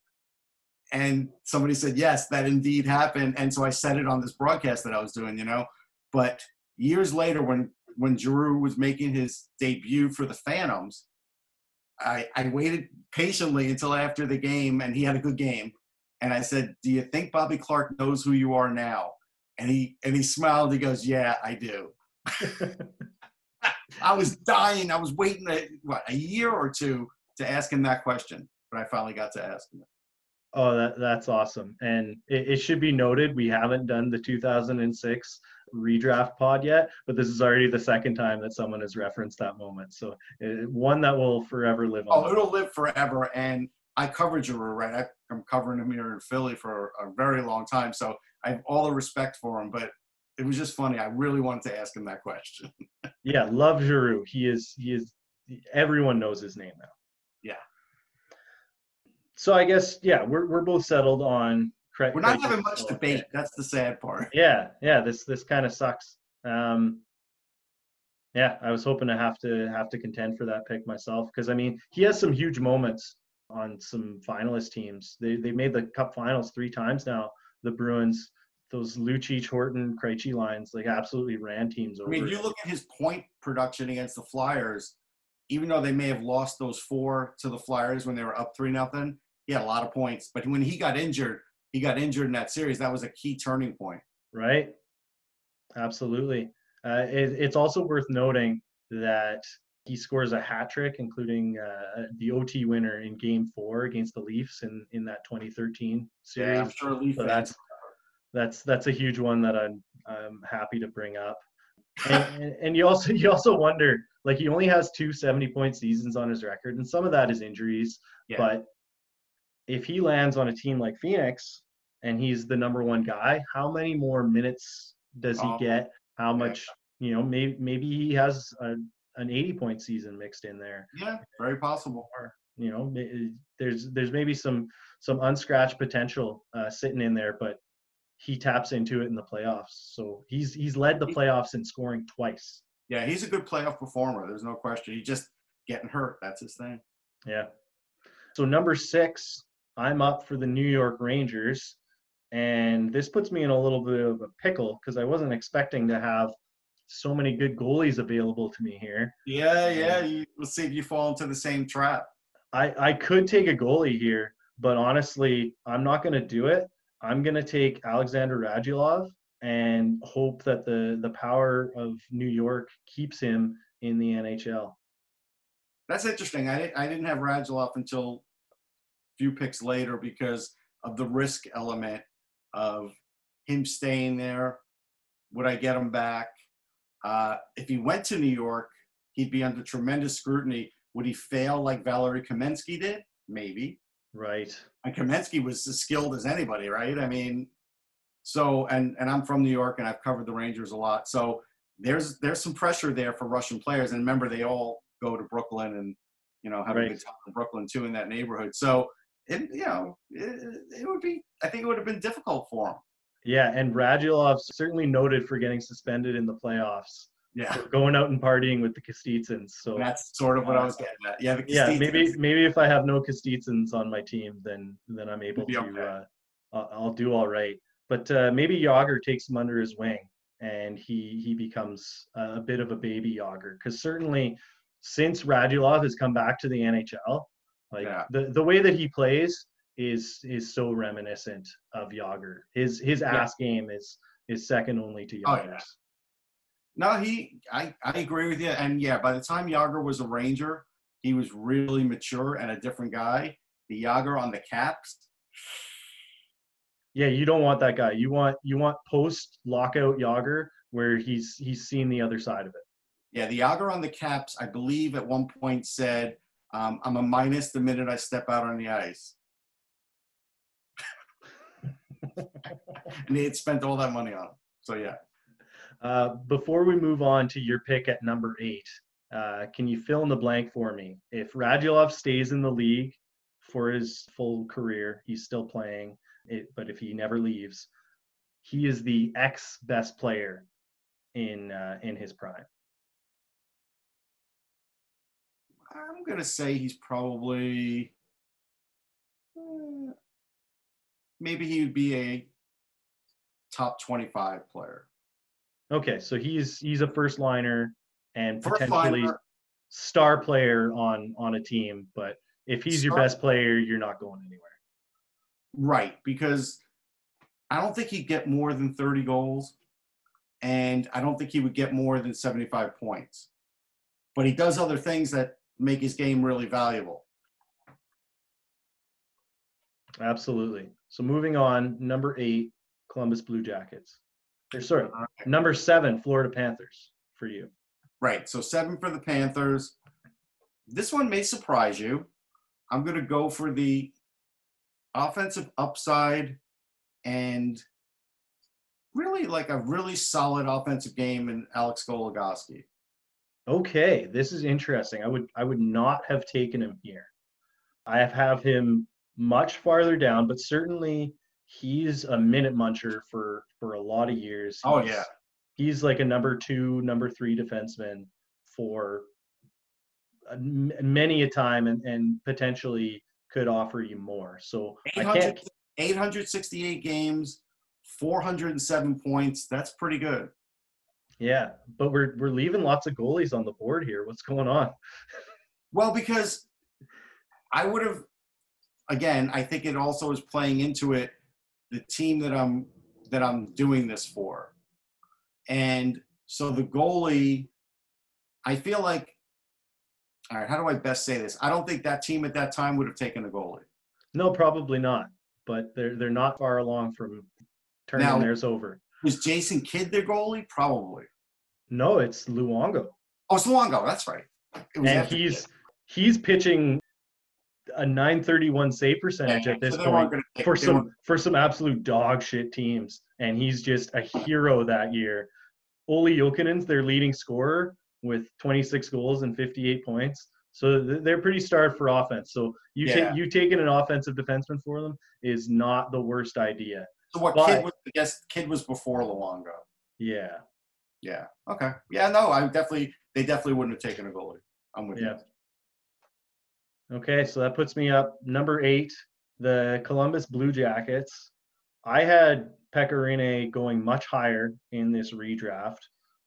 and somebody said yes that indeed happened and so i said it on this broadcast that i was doing you know but years later when when Giroux was making his debut for the phantoms I, I waited patiently until after the game and he had a good game and i said do you think bobby Clarke knows who you are now and he and he smiled he goes yeah i do i was dying i was waiting a, what a year or two to ask him that question but i finally got to ask him Oh, that, that's awesome. And it, it, should be noted, we haven't done the 2006 redraft pod yet, but this is already the second time that someone has referenced that moment. So it, one that will forever live on. Oh, it'll live forever. And I covered Giroux, right? I, am covering him here in Philly for a very long time. So I have all the respect for him, but it was just funny. I really wanted to ask him that question. yeah, love Giroux. He is he is everyone knows his name now. Yeah. So I guess yeah, we're we're both settled on. Cre- we're not having much debate. That's the sad part. Yeah, yeah. This this kind of sucks. Um, yeah, I was hoping to have to have to contend for that pick myself because I mean he has some huge moments on some finalist teams. They they made the Cup Finals three times now. The Bruins, those Lucic, Horton, Krejci lines, like absolutely ran teams over. I mean, you look at his point production against the Flyers. Even though they may have lost those four to the Flyers when they were up three nothing, he had a lot of points. But when he got injured, he got injured in that series. That was a key turning point. Right. Absolutely. Uh, it, it's also worth noting that he scores a hat trick, including uh, the OT winner in Game Four against the Leafs in, in that 2013 series. Yeah, I'm sure Leaf so that's that's that's a huge one that I'm I'm happy to bring up. And, and, and you also you also wonder like he only has two 70 point seasons on his record, and some of that is injuries. Yeah. But if he lands on a team like Phoenix and he's the number one guy, how many more minutes does he oh, get? How much you know maybe maybe he has a, an 80 point season mixed in there. Yeah very possible. Or, you know there's there's maybe some some unscratched potential uh, sitting in there but he taps into it in the playoffs. So he's he's led the playoffs in scoring twice. Yeah he's a good playoff performer there's no question. He's just getting hurt that's his thing. Yeah. So number six i'm up for the new york rangers and this puts me in a little bit of a pickle because i wasn't expecting to have so many good goalies available to me here. Yeah, um, yeah. You, let's see if you fall into the same trap. I, I could take a goalie here, but honestly, I'm not going to do it. I'm going to take Alexander Radulov and hope that the the power of New York keeps him in the NHL. That's interesting. I I didn't have Radulov until a few picks later because of the risk element of him staying there. Would I get him back? Uh, if he went to New York, he'd be under tremendous scrutiny. Would he fail like Valeri Kamensky did? Maybe. Right. And Kamensky was as skilled as anybody, right? I mean, so and and I'm from New York and I've covered the Rangers a lot. So there's there's some pressure there for Russian players. And remember, they all go to Brooklyn and you know have right. a good time in Brooklyn too in that neighborhood. So it you know it, it would be I think it would have been difficult for him. Yeah, and Radulov certainly noted for getting suspended in the playoffs. Yeah, going out and partying with the Kostitsins. So that's sort of what uh, I was getting at. Yeah, yeah. Maybe maybe if I have no Kostitsins on my team, then then I'm able to. Okay. Uh, I'll do all right. But uh, maybe Jagr takes him under his wing, and he he becomes a bit of a baby Jagr Because certainly, since Radulov has come back to the NHL, like yeah. the the way that he plays is is so reminiscent of Jagr. His his yeah. ass game is is second only to Jagr's. Oh, yeah. No, he I, I agree with you. And yeah, by the time Jagr was a Ranger, he was really mature and a different guy. The Jagr on the caps. Yeah, you don't want that guy. You want you want post lockout Jagr where he's he's seen the other side of it. Yeah, the Jagr on the caps, I believe at one point said, um, I'm a minus the minute I step out on the ice. And he had spent all that money on him. So yeah. Uh, before we move on to your pick at number eight, uh, can you fill in the blank for me? If Radulov stays in the league for his full career, he's still playing, it, but if he never leaves, he is the ex best player in uh, in his prime. I'm gonna say he's probably uh, maybe he would be a top 25 player. Okay, so he's he's a first liner and first potentially liner. star player on on a team, but if he's star. your best player, you're not going anywhere. Right, because I don't think he'd get more than 30 goals and I don't think he would get more than 75 points. But he does other things that make his game really valuable. Absolutely. So moving on, number eight, Columbus Blue Jackets. Or sorry, number seven, Florida Panthers for you. Right. So seven for the Panthers. This one may surprise you. I'm going to go for the offensive upside and really like a really solid offensive game in Alex Goligoski. Okay, this is interesting. I would I would not have taken him here. I have have him much farther down, but certainly he's a minute muncher for for a lot of years. Oh He's- yeah, he's like a number two, number three defenseman for a- many a time, and, and potentially could offer you more. So I can't. 868 games, 407 points. That's pretty good. Yeah, but we're we're leaving lots of goalies on the board here. What's going on? Well, because I would have, again, I think it also is playing into it the team that I'm that I'm doing this for, and so the goalie. I feel like, all right, how do I best say this? I don't think that team at that time would have taken a goalie. No, probably not. But they're they're not far along from turning Now- theirs over. Was Jason Kidd their goalie? Probably. No, it's Luongo, Oh, it's Luongo. That's right. And he's Kidd. he's pitching a 931 save percentage Yeah, at this so point for some for some absolute dog shit teams, and he's just a hero that year. Olli Jokinen's their leading scorer with 26 goals and 58 points. So they're pretty starved for offense. So you Yeah. take you taking an offensive defenseman for them is not the worst idea. So what but- Kidd was? I guess Kidd was before Luongo. Yeah. Yeah. Okay. Yeah. No, I definitely. They definitely wouldn't have taken a goalie. I'm with Yeah. you. Okay, so that puts me up number eight, the Columbus Blue Jackets. I had Pecorine going much higher in this redraft,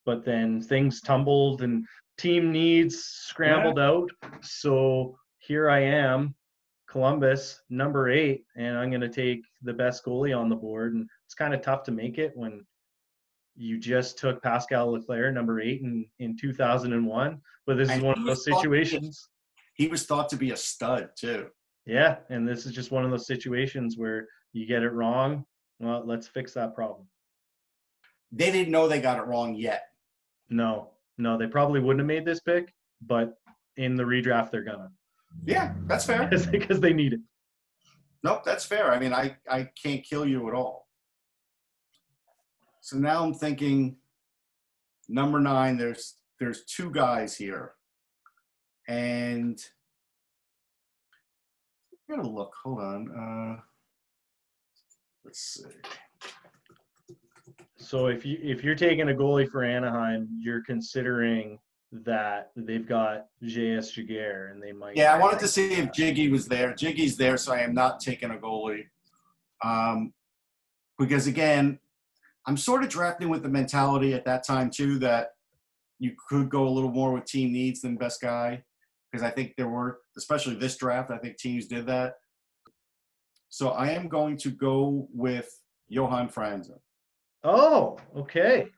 but then things tumbled and team needs scrambled out. So here I am, Columbus, number eight, and I'm going to take the best goalie on the board. And it's kind of tough to make it when you just took Pascal Leclaire, number eight, in, in 2001. But this is one of those situations. He was thought to be a stud too. Yeah, and this is just one of those situations where you get it wrong. Well, let's fix that problem. They didn't know they got it wrong yet. No, no, they probably wouldn't have made this pick, but in the redraft they're gonna Yeah, that's fair. because they need it. Nope, that's fair. I mean, I I can't kill you at all. So now I'm thinking, number nine. There's there's two guys here, and I gotta look. Hold on. Uh, let's see. So if you if you're taking a goalie for Anaheim, you're considering that they've got JS Giguere and they might. Yeah, I wanted to see if Jiggy was there. Jiggy's there, so I am not taking a goalie. Um, because again, I'm sort of drafting with the mentality at that time too that you could go a little more with team needs than best guy. Because I think there were, especially this draft, I think teams did that. So I am going to go with Johan Franzen. Oh, okay.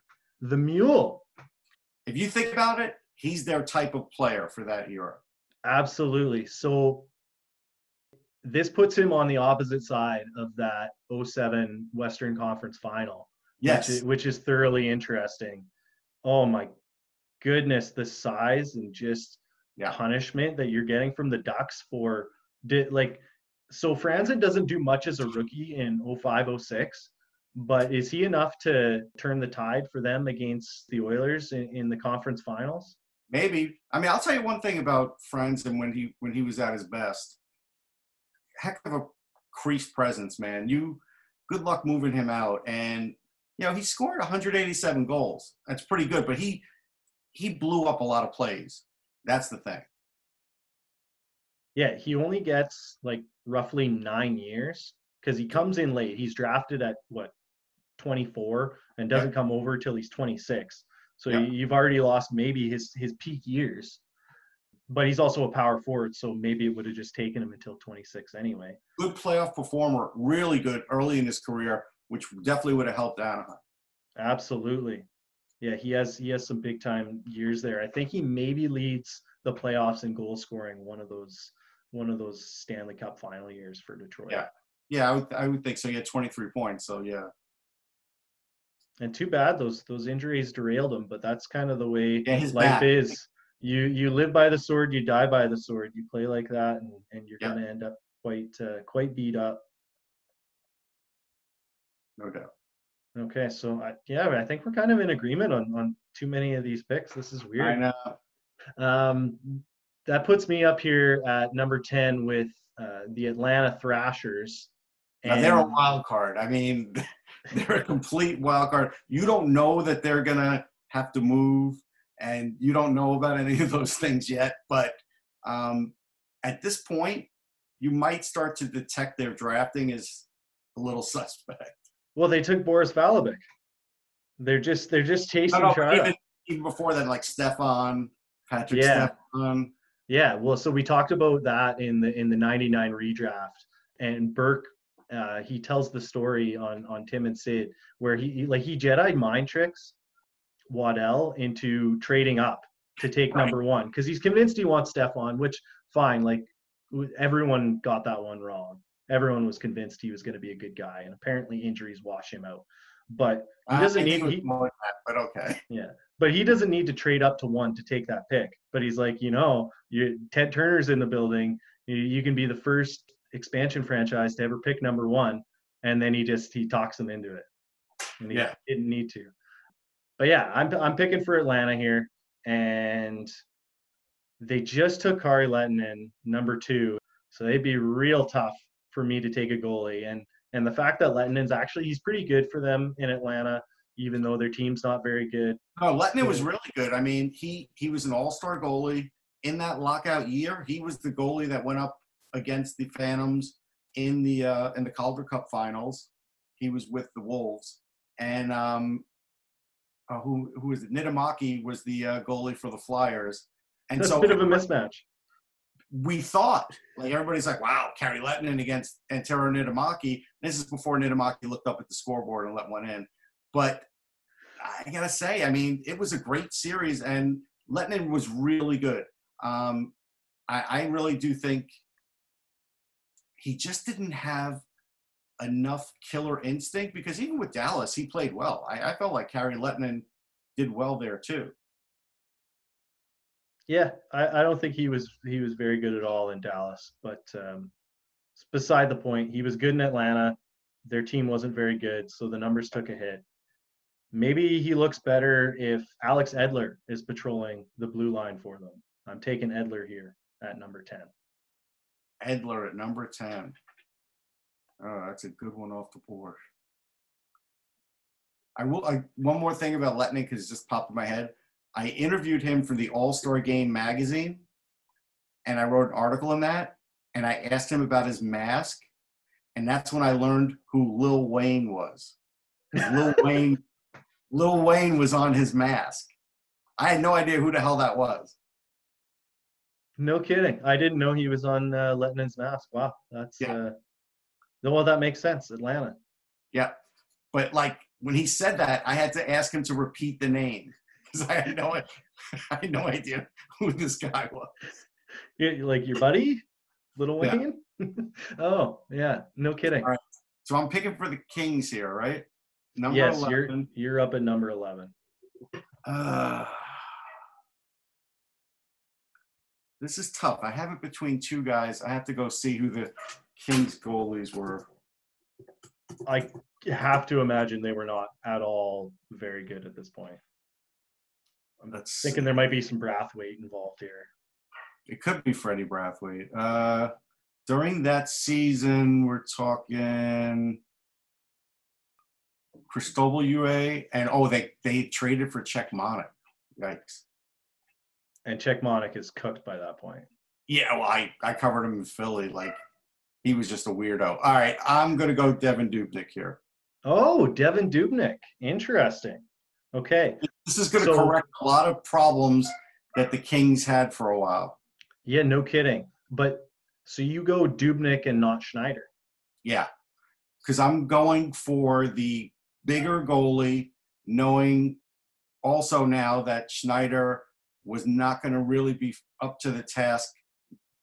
The mule. If you think about it, he's their type of player for that era. Absolutely. So this puts him on the opposite side of that 07 Western Conference final. Yes. which is, which is thoroughly interesting. Oh my goodness, the size and just Yeah. punishment that you're getting from the Ducks for did like so Franzen doesn't do much as a rookie in 05 06 but is he enough to turn the tide for them against the Oilers in, in the conference finals? Maybe. I mean, I'll tell you one thing about and when he when he was at his best. Heck of a crease presence, man. You good luck moving him out. And you know, he scored 187 goals. That's pretty good, but he he blew up a lot of plays. That's the thing. Yeah, he only gets like roughly nine years because he comes in late. He's drafted at what 24 and doesn't come over till he's 26. So Yeah. you- you've already lost maybe his his peak years. But he's also a power forward, so maybe it would have just taken him until 26 anyway. Good playoff performer, really good early in his career, which definitely would have helped Anaheim. Absolutely. Yeah, he has he has some big time years there. I think he maybe leads the playoffs in goal scoring one of those one of those Stanley Cup final years for Detroit. Yeah. Yeah, I would, I would think so. He had 23 points, so yeah. And too bad those those injuries derailed him, but that's kind of the way Yeah, life back. is. You you live by the sword, you die by the sword. You play like that, and, and you're Yeah. gonna end up quite uh, quite beat up. No doubt. Okay, so I, yeah, I think we're kind of in agreement on on too many of these picks. This is weird. I know. Um, that puts me up here at number ten with uh, the Atlanta Thrashers. Now, they're a wild card. I mean, they're a complete wild card. You don't know that they're gonna have to move, and you don't know about any of those things yet. But um, at this point, you might start to detect their drafting is a little suspect. Well, they took Boris Valabik. They're just they're just chasing no, Chara. even, even before that, like Stefan, Patrik Yeah. Stefan. Yeah, well, so we talked about that in the in the '99 redraft, and Burke, uh, he tells the story on on Tim and Sid where he, he- like he Jedi mind tricks Waddell into trading up to take Right. number one because he's convinced he wants Stefan, which fine, like everyone got that one wrong. Everyone was convinced he was going to be a good guy, and apparently injuries wash him out. But he doesn't need he, that, but okay. yeah, but he doesn't need to trade up to one to take that pick. But he's like, you know, you Ted Turner's in the building. You, you can be the first expansion franchise to ever pick number one, and then he just he talks them into it, and he Yeah. didn't need to. But yeah, I'm I'm picking for Atlanta here, and they just took Kari Lehtonen number two, so they'd be real tough for me to take a goalie. And and the fact that Lehtonen's actually he's pretty good for them in Atlanta, even though their team's not very good. No, Letner was really good. I mean, he he was an all-star goalie in that lockout year. He was the goalie that went up against the Phantoms in the uh, in the Calder Cup Finals. He was with the Wolves, and um, uh, who who was it? Niittymaki was the uh, goalie for the Flyers, and That's so a bit of a mismatch. We thought like everybody's like, wow, Kari Lehtonen against Antero Niittymaki. This is before Niittymaki looked up at the scoreboard and let one in. But I gotta say, I mean, it was a great series, and Lehtonen was really good. Um, I, I really do think he just didn't have enough killer instinct because even with Dallas, he played well. I, I felt like Kari Lehtonen did well there too. Yeah, I, I don't think he was he was very good at all in Dallas, but um, beside the point. He was good in Atlanta. Their team wasn't very good, so the numbers took a hit. Maybe he looks better if Alex Edler is patrolling the blue line for them. I'm taking Edler here at number 10. Edler at number 10. Oh, that's a good one off the board. I will. I, one more thing about Letnick because it just popped in my head. I interviewed him for the All Star Game magazine, and I wrote an article in that. And I asked him about his mask, and that's when I learned who Lil Wayne was. Lil Wayne, Lil Wayne was on his mask. I had no idea who the hell that was. No kidding. I didn't know he was on uh, Lehtonen's mask. Wow, that's Yeah. uh, well, that makes sense. Atlanta. Yeah. But like when he said that, I had to ask him to repeat the name because I had no, I had no idea who this guy was. You, like your buddy, Little Yeah. Wayne. oh yeah, no kidding. All right. So I'm picking for the Kings here, right? Number yes, 11. you're you're up at number eleven. Uh, this is tough. I have it between two guys. I have to go see who the Kings goalies were. I have to imagine they were not at all very good at this point. I'm thinking there might be some Brathwaite involved here. It could be Freddie Brathwaite. Uh, during that season, we're talking Cristobal Huet, and oh, they they traded for Cechmanek. Yikes! And Cechmanek is cooked by that point. Yeah, well, I I covered him in Philly. Like he was just a weirdo. All right, I'm gonna go Devan Dubnyk here. Oh, Devan Dubnyk. Interesting. Okay. This is gonna So- correct a lot of problems that the Kings had for a while. Yeah, no kidding. But so you go Dubnyk and not Schneider. Yeah, because I'm going for the bigger goalie, knowing also now that Schneider was not going to really be up to the task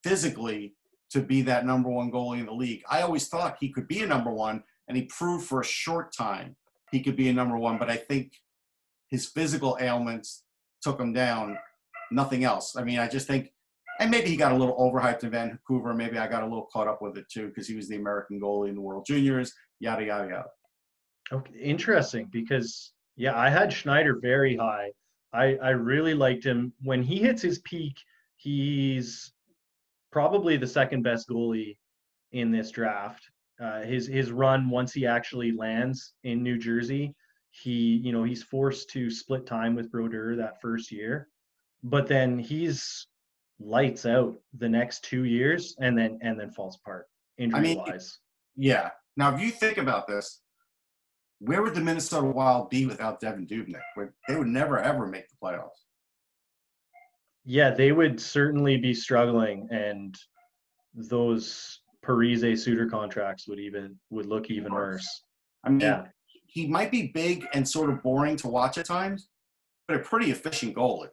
physically to be that number one goalie in the league. I always thought he could be a number one, and he proved for a short time he could be a number one, but I think his physical ailments took him down, nothing else. I mean, I just think and maybe he got a little overhyped in Vancouver. Maybe I got a little caught up with it too because he was the American goalie in the World Juniors. Yada yada yada. Okay, interesting because yeah, I had Schneider very high. I I really liked him when he hits his peak. He's probably the second best goalie in this draft. Uh, his his run once he actually lands in New Jersey, he you know he's forced to split time with Brodeur that first year, but then he's lights out the next two years and then and then falls apart injury I mean, wise. Yeah. Now, if you think about this, where would the Minnesota Wild be without Devan Dubnyk? Where they would never ever make the playoffs. Yeah, they would certainly be struggling, and those Parise Suter contracts would even would look even worse. I mean, Yeah. He might be big and sort of boring to watch at times, but a pretty efficient goalie.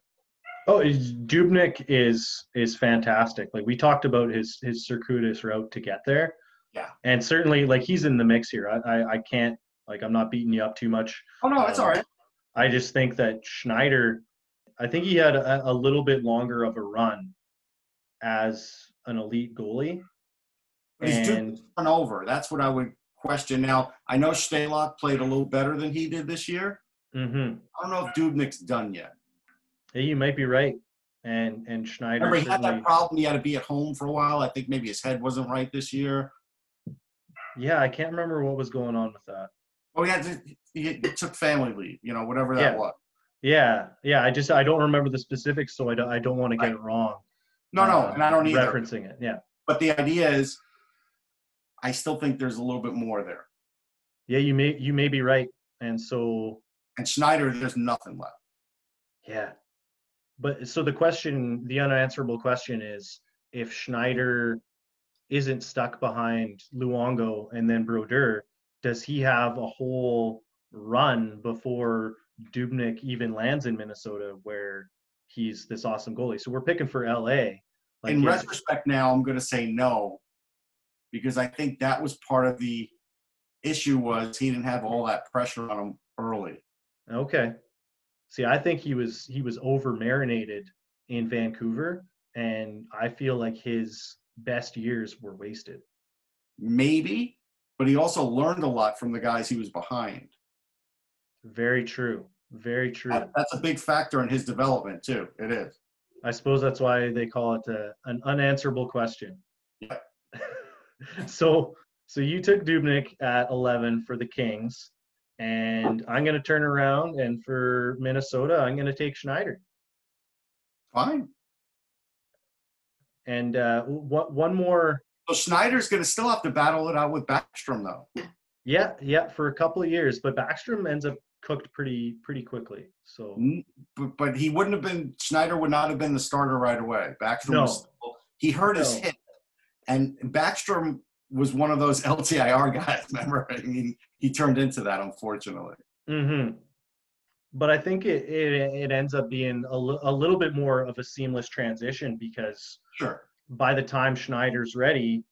Oh, Dubnyk is is fantastic. Like we talked about his his circuitous route to get there. Yeah. And certainly, like he's in the mix here. I I, I can't like I'm not beating you up too much. Oh no, it's Um, all right. I just think that Schneider, I think he had a, a little bit longer of a run as an elite goalie. But he's And turn over. That's what I would question. Now, I know Stalock played a little better than he did this year. hmm I don't know if Dubnyk's done yet. yeah, you might be right. And and Schneider Remember, he had that problem. He had to be at home for a while. I think maybe his head wasn't right this year. yeah, I can't remember what was going on with that. Oh, to, he, took family leave. You know, whatever that Yeah. was. Yeah, yeah. I just I don't remember the specifics, so I don't I don't want to get it wrong. No, no, uh, and I don't either. referencing it. Yeah, But the idea is, I still think there's a little bit more there. yeah. You may you may be right. And so And Schneider, there's nothing left. Yeah. But so the question, the unanswerable question is if Schneider isn't stuck behind Luongo and then Brodeur, does he have a whole run before Dubnyk even lands in Minnesota where he's this awesome goalie? So we're picking for LA. Like In retrospect, now I'm going to say no, because I think that was part of the issue was he didn't have all that pressure on him early. Okay. See, I think he was he was over marinated in Vancouver, and I feel like his best years were wasted. Maybe, but he also learned a lot from the guys he was behind. Very true. Very true. That- That's a big factor in his development too. It is. I suppose that's why they call it a, an unanswerable question. Yeah. so, so you took Dubnyk at 11 for the Kings, and I'm going to turn around and for Minnesota, I'm going to take Schneider. Fine. And uh, one one more, So Schneider's going to still have to battle it out with Backstrom though. yeah, yeah, for a couple of years, but Backstrom ends up cooked pretty pretty quickly. So But, but he wouldn't have been. Schneider would not have been the starter right away. Backstrom. No. Was he hurt his hip, and Backstrom was one of those LTIR guys. Remember? I mean, he turned into that unfortunately. hmm But I think it, it it ends up being a, little bit more of a seamless transition because Sure. by the time Schneider's ready,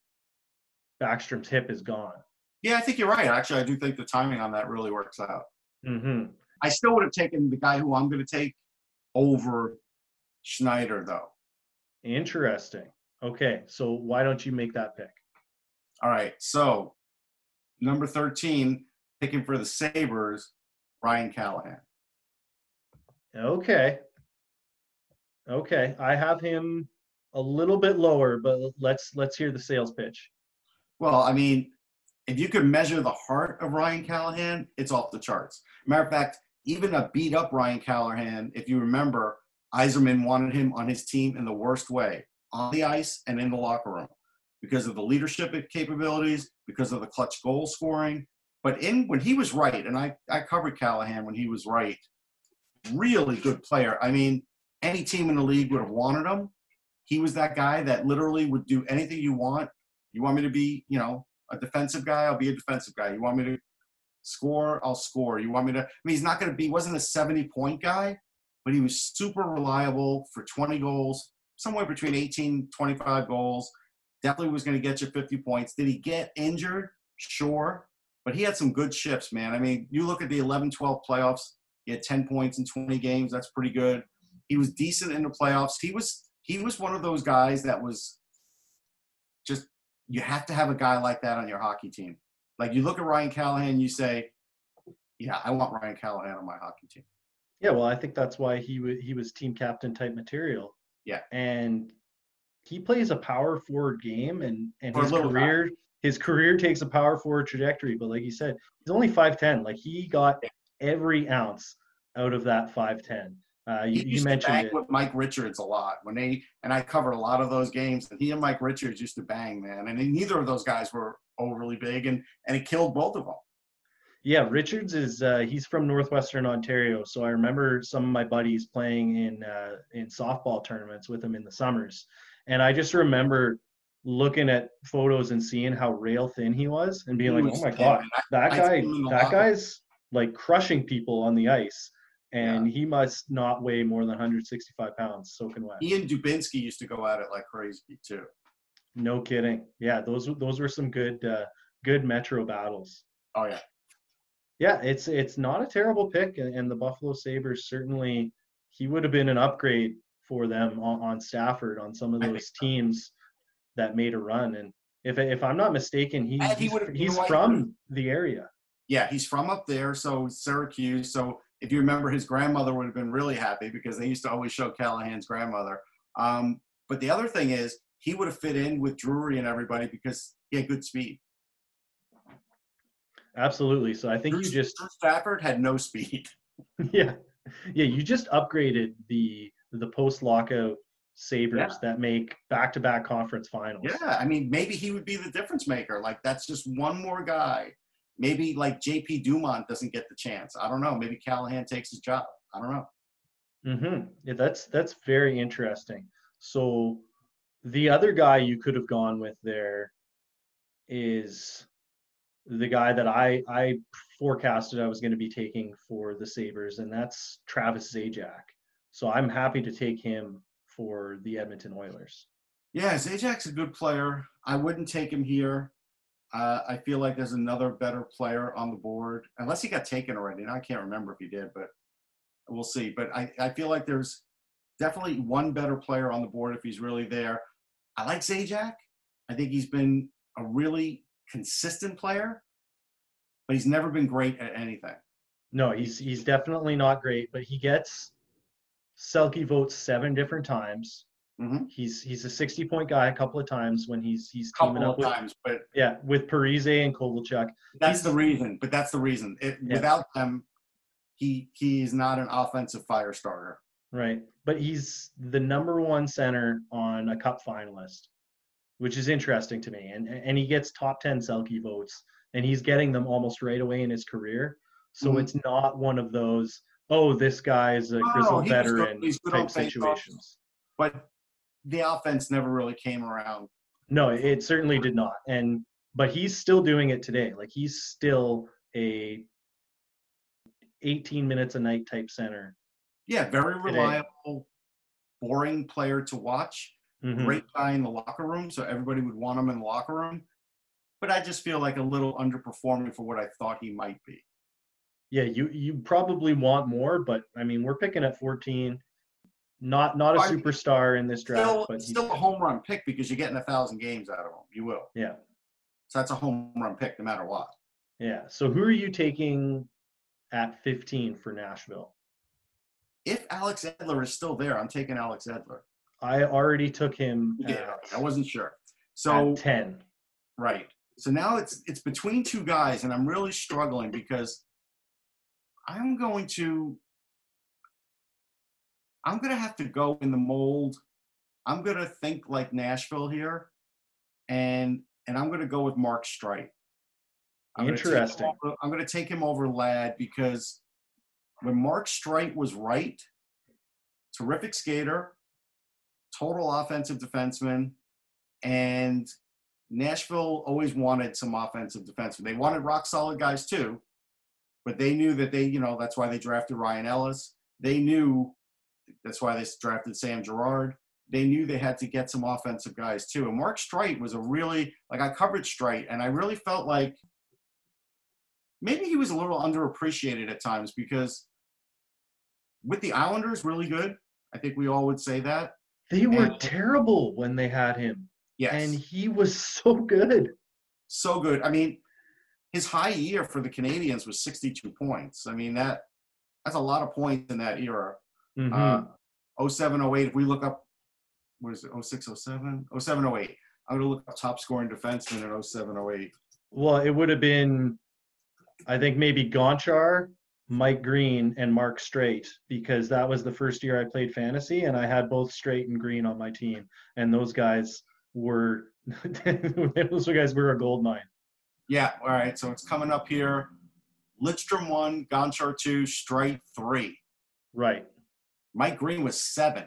Backstrom's hip is gone. Yeah, I think you're right. Actually, I do think the timing on that really works out. hmm I still would have taken the guy who I'm going to take over Schneider, though. Interesting. Okay, so why don't you make that pick? All right. So, number 13, picking for the Sabres, Ryan Callahan. Okay. Okay, I have him a little bit lower, but let's let's hear the sales pitch. Well, I mean, if you could measure the heart of Ryan Callahan, it's off the charts. Matter of fact, even a beat up Ryan Callahan, if you remember, Yzerman wanted him on his team in the worst way on the ice and in the locker room because of the leadership capabilities, because of the clutch goal scoring. But in when he was right, and I, I covered Callahan when he was right, really good player. I mean, any team in the league would have wanted him. He was that guy that literally would do anything you want. You want me to be, you know, a defensive guy? I'll be a defensive guy. You want me to score? I'll score. You want me to? I mean, he's not going to be. Wasn't a seventy-point guy, but he was super reliable for twenty goals, somewhere between 18, 25 goals. Definitely was going to get you fifty points. Did he get injured? Sure, but he had some good shifts, man. I mean, you look at the 11-12 playoffs. He had ten points in twenty games. That's pretty good. He was decent in the playoffs. He was he was one of those guys that was just you have to have a guy like that on your hockey team. Like you look at Ryan Callahan, you say, Yeah, I want Ryan Callahan on my hockey team. Yeah, well, I think that's why he w- he was team captain type material. Yeah. and he plays a power forward game, and and his little guy. career his career takes a power forward trajectory. But like you said, he's only five ten. Like he got every ounce out of that five ten. Uh, you, you mentioned with Mike Richards a lot when they and I covered a lot of those games. And he and Mike Richards used to bang, man. And neither of those guys were overly big, and and it killed both of them. Yeah, Richards is uh, he's from northwestern Ontario, so I remember some of my buddies playing in uh, in softball tournaments with him in the summers, and I just remember looking at photos and seeing how rail thin he was, and being He like, "Oh my thin, god, that I guy, seen him in the that guy's like crushing people on the ice, and he must not weigh more than 165 pounds soaking wet." And Dubinsky used to go at it like crazy too. No kidding. Yeah, those those were some good uh, good metro battles. Oh yeah. Yeah, it's it's not a terrible pick, and, and the Buffalo Sabres certainly he would have been an upgrade for them on, on Stafford on some of those teams that made a run. And if if I'm not mistaken, he, he he's, he's what, from the area. Yeah, he's from up there, so Syracuse. So if you remember, his grandmother would have been really happy because they used to always show Callahan's grandmother. Um, but the other thing is, he would have fit in with Drury and everybody because he had good speed. Absolutely. So I think Drew, you just Stafford had no speed. yeah yeah you just upgraded the the post lockout Sabres Yeah. that make back to back conference finals. Yeah, I mean, maybe he would be the difference maker. Like that's just one more guy. Maybe like J.P. Dumont doesn't get the chance. I don't know. Maybe Callahan takes his job. I don't know. Mm-hmm. Yeah, that's that's very interesting. So the other guy you could have gone with there is the guy that I I forecasted I was going to be taking for the Sabres, and that's Travis Zajac. So I'm happy to take him for the Edmonton Oilers. Yeah, Zajac's a good player. I wouldn't take him here. Uh, I feel like there's another better player on the board, unless he got taken already. I can't remember if he did, but we'll see. But I, I feel like there's definitely one better player on the board if he's really there. I like Zajac. I think he's been a really consistent player, but he's never been great at anything. No, he's he's definitely not great, but he gets Selke votes seven different times. Mhm. He's he's a 60 point guy a couple of times when he's he's A teaming up with times, but yeah with Parise and Kovalchuk. that's the reason. But that's the reason. It, Yeah. Without them, he he is not an offensive fire starter. Right. But he's the number one center on a cup finalist, which is interesting to me. And and he gets top 10 Selke votes and he's getting them almost right away in his career. So Mhm. it's not one of those, oh, this guy is a No, grizzled was good- veteran good type situations. but the offense never really came around. No, it certainly did not. And but he's still doing it today. Like he's still a 18 minutes a night type center. Yeah, very Today. reliable, boring player to watch. Mhm. Great guy in the locker room, so everybody would want him in the locker room. But I just feel like a little underperforming for what I thought he might be. Yeah, you you probably want more, but I mean, we're picking at 14. Not not a I- superstar in this draft, Still, but still a home run pick because you're getting a thousand games out of him. You will. yeah, So that's a home run pick no matter what. yeah. So who are you taking at 15 for Nashville? If Alex Edler is still there, I'm taking Alex Edler. I already took him You did. at, I wasn't sure. So at 10. Right. So now it's it's between two guys, and I'm really struggling because I'm going to I'm going to have to go in the mold. I'm going to think like Nashville here, and and I'm going to go with Mark Streit. I'm gonna Interesting. over- I'm going to take him over Ladd because when Mark Streit was right, terrific skater, total offensive defenseman, and Nashville always wanted some offensive defensemen. They wanted rock solid guys too, but they knew that they, you know, that's why they drafted Ryan Ellis. They knew that's why they drafted Sam Girard. They knew they had to get some offensive guys too. And Mark Streit was a really like I covered Streit, and I really felt like maybe he was a little underappreciated at times because with the Islanders, really good. I think we all would say that. They were And- terrible when they had him, Yes. and he was so good. so good. I mean, his high year for the Canadiens was 62 points. I mean that that's a lot of points in that era. Mhm. Uh, 07, 08, if we look up, what is it, 06, 07? 07, 08. I'm going to look up top scoring defenseman in 07, 08. well, it would have been, I think maybe Gonchar, Mike Green, and Mark Streit because that was the first year I played fantasy, and I had both Streit and Green on my team, and those guys were those guys were a gold mine. Yeah, all right. So it's coming up here. Lidstrom 1, Gonchar 2, Streit 3. Right. Mike Green was 7.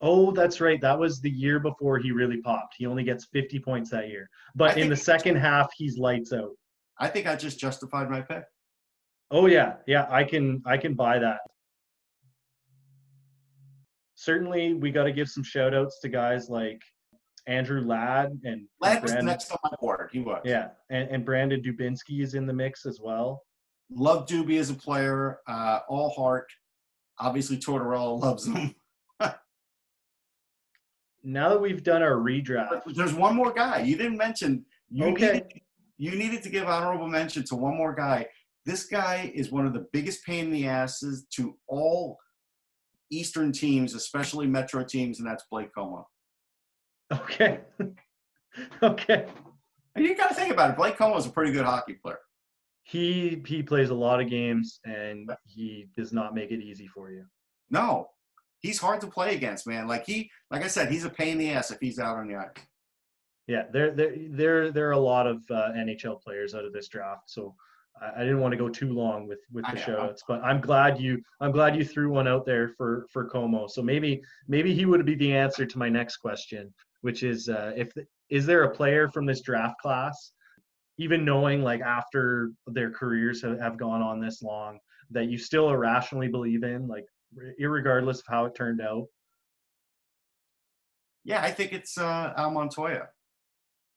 Oh, that's right. That was the year before he really popped. He only gets 50 points that year. But in the second half, he's lights out. I think I just justified my pick. Oh yeah, yeah, I can I can buy that. Certainly, we got to give some shout outs to guys like Andrew Ladd and, Ladd was Brandon- next on my board. He was. Yeah, and, and Brandon Dubinsky is in the mix as well. Love Doobie as a player. Uh, all heart. Obviously, Tortorella loves him. Now that we've done our redraft, There's one more guy you didn't mention. You Okay. needed, you needed to give honorable mention to one more guy. This guy is one of the biggest pain in the asses to all Eastern teams, especially Metro teams, and that's Blake Comeau. okay, okay, And you got to think about it. Blake Comeau is a pretty good hockey player. he he plays a lot of games and he does not make it easy for you. No, he's hard to play against, man. Like he, like I said, he's a pain in the ass if he's out on the ice. Yeah, there there there there are a lot of uh, NHL players out of this draft, so I, I didn't want to go too long with with the show outs, but I'm glad you I'm glad you threw one out there for for Comeau. So maybe maybe he would be the answer to my next question, which is uh, if is there a player from this draft class, even knowing like after their careers have, have gone on this long, that you still irrationally believe in, like irregardless of how it turned out. Yeah, I think it's uh, Al Montoya.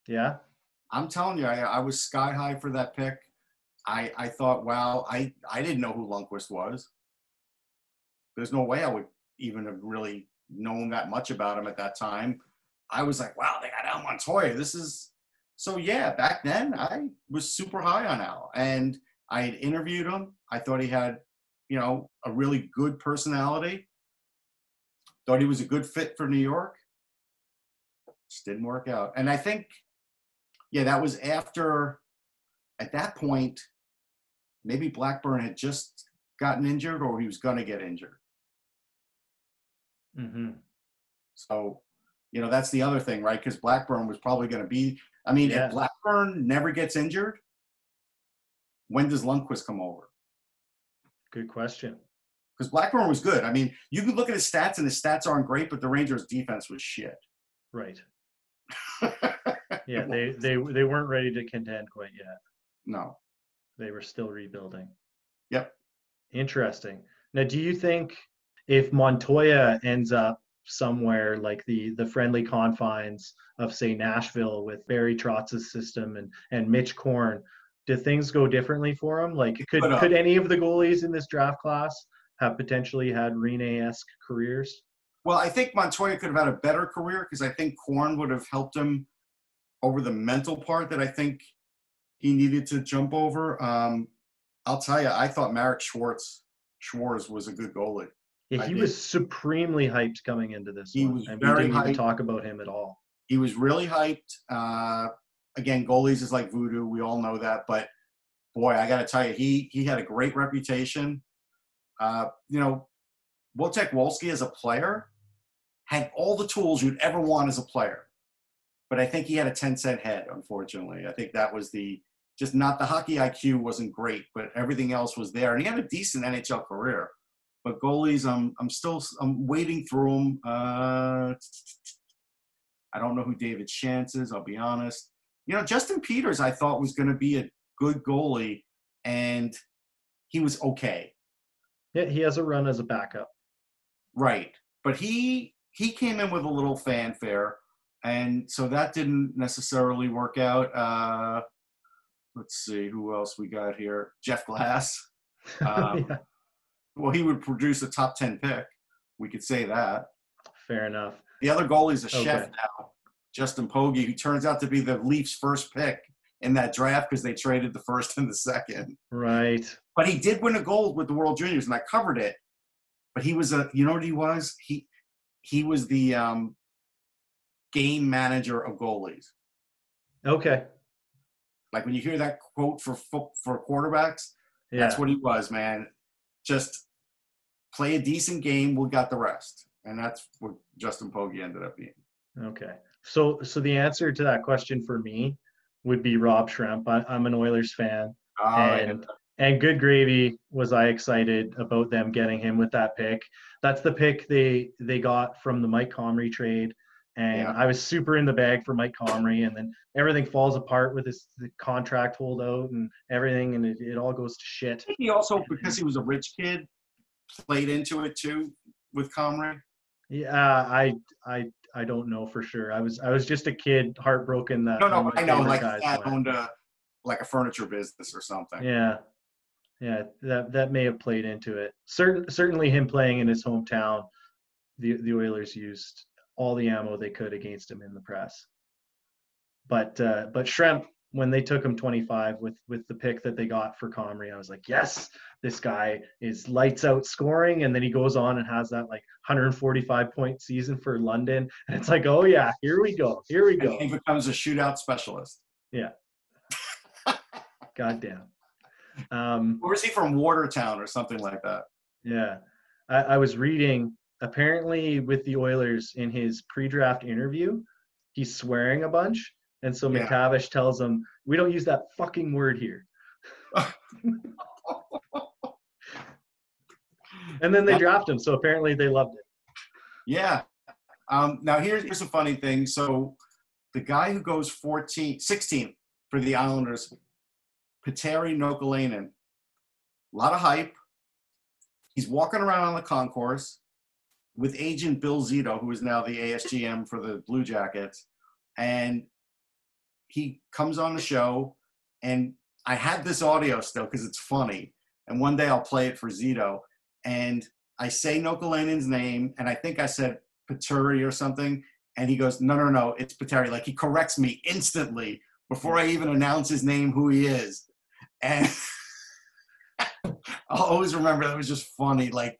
Yeah. I'm telling you, I, I was sky high for that pick. I I thought, wow, I I didn't know who Lundqvist was. There's no way I would even have really known that much about him at that time. I was like, wow, they got Al Montoya. This is so yeah. Back then, I was super high on Al, and I had interviewed him. I thought he had, you know, a really good personality. Thought he was a good fit for New York. Just didn't work out, and I think yeah, that was after, at that point, maybe Blackburn had just gotten injured or he was going to get injured. hmm So, you know, that's the other thing, right? Because Blackburn was probably going to be, I mean, Yeah. if Blackburn never gets injured, when does Lundqvist come over? Good question. Because Blackburn was good. I mean, you can look at his stats and his stats aren't great, but the Rangers' defense was shit. Right. Yeah, they they they weren't ready to contend quite yet. no. They were still rebuilding. Yep. Interesting. Now, do you think if Montoya ends up somewhere like the the friendly confines of say Nashville with Barry Trotz's system and and Mitch Korn, do things go differently for him? Like could could, uh, could any of the goalies in this draft class have potentially had Rinne-esque careers? Well, I think Montoya could have had a better career because I think Korn would have helped him over the mental part that I think he needed to jump over. Um, I'll tell you, I thought Marek Schwarz Schwarz was a good goalie. Yeah, he was supremely hyped coming into this He one, was and we very didn't even talk about him at all. He was really hyped. Uh, again, goalies is like voodoo. We all know that, but boy, I got to tell you, he he had a great reputation. Uh, you know, Wojtek Wolski as a player had all the tools you'd ever want as a player, but I think he had a 10 cent head. Unfortunately, I think that was the just not the hockey IQ wasn't great, but everything else was there, and he had a decent NHL career. But goalies, I'm I'm still I'm wading through them. Uh, I don't know who David Shantz is. I'll be honest. You know, Justin Peters, I thought was going to be a good goalie, and he was okay, Yeah, he has a run as a backup. right? But he he came in with a little fanfare, and so that didn't necessarily work out. Uh, let's see who else we got here. Jeff Glass. Um, Yeah, Well, he would produce a top ten pick. We could say that. fair enough. The other goalie's a chef now, Justin Pogge, who turns out to be the Leafs' first pick in that draft because they traded the first and the second. Right. But he did win a gold with the World Juniors, and I covered it. But he was a, you know what he was? He he was the um, game manager of goalies. Okay. Like when you hear that quote for for quarterbacks, Yeah. that's what he was, man. Just play a decent game, we got the rest, and that's what Justin Pogge ended up being. Okay. So so the answer to that question for me would be Rob Schremp. I, I'm an Oilers fan. Ah, and and good gravy was I excited about them getting him with that pick. That's the pick they they got from the Mike Comrie trade. And Yeah. I was super in the bag for Mike Comrie, and then everything falls apart with his the contract holdout and everything, and it, it all goes to shit. he also because he was a rich kid played into it too with Comrie. Yeah, I I I don't know for sure. I was I was just a kid, heartbroken that No, no, I know. Like dad owned a like a furniture business or something. Yeah, yeah, that that may have played into it. Certain certainly him playing in his hometown, the the Oilers used all the ammo they could against him in the press. But uh, but Schremp, when they took him 25 with with the pick that they got for Comrie, I was like, yes, this guy is lights out scoring, and then he goes on and has that like 145 point season for London, and it's like, oh yeah, here we go, here we And go. he becomes a shootout specialist. Yeah. Goddamn. Um, Or is he from Watertown or something like that? Yeah. I, I was reading apparently with the Oilers in his pre-draft interview, he's swearing a bunch. And so Yeah. MacTavish tells him, we don't use that fucking word here. And then they draft him. So apparently they loved it. Yeah. Um, now here's here's a funny thing. So the guy who goes 14, 16 for the Islanders, Petteri Nokelainen, a lot of hype. He's walking around on the concourse with agent Bill Zito, who is now the ASGM for the Blue Jackets, and he comes on the show. And I had this audio still because it's funny. And one day I'll play it for Zito. And I say Nokelainen's name, and I think I said Paturi or something, and he goes, "No, no, no, it's Petteri." Like he corrects me instantly before I even announce his name, who he is, and I'll always remember that was just funny. Like,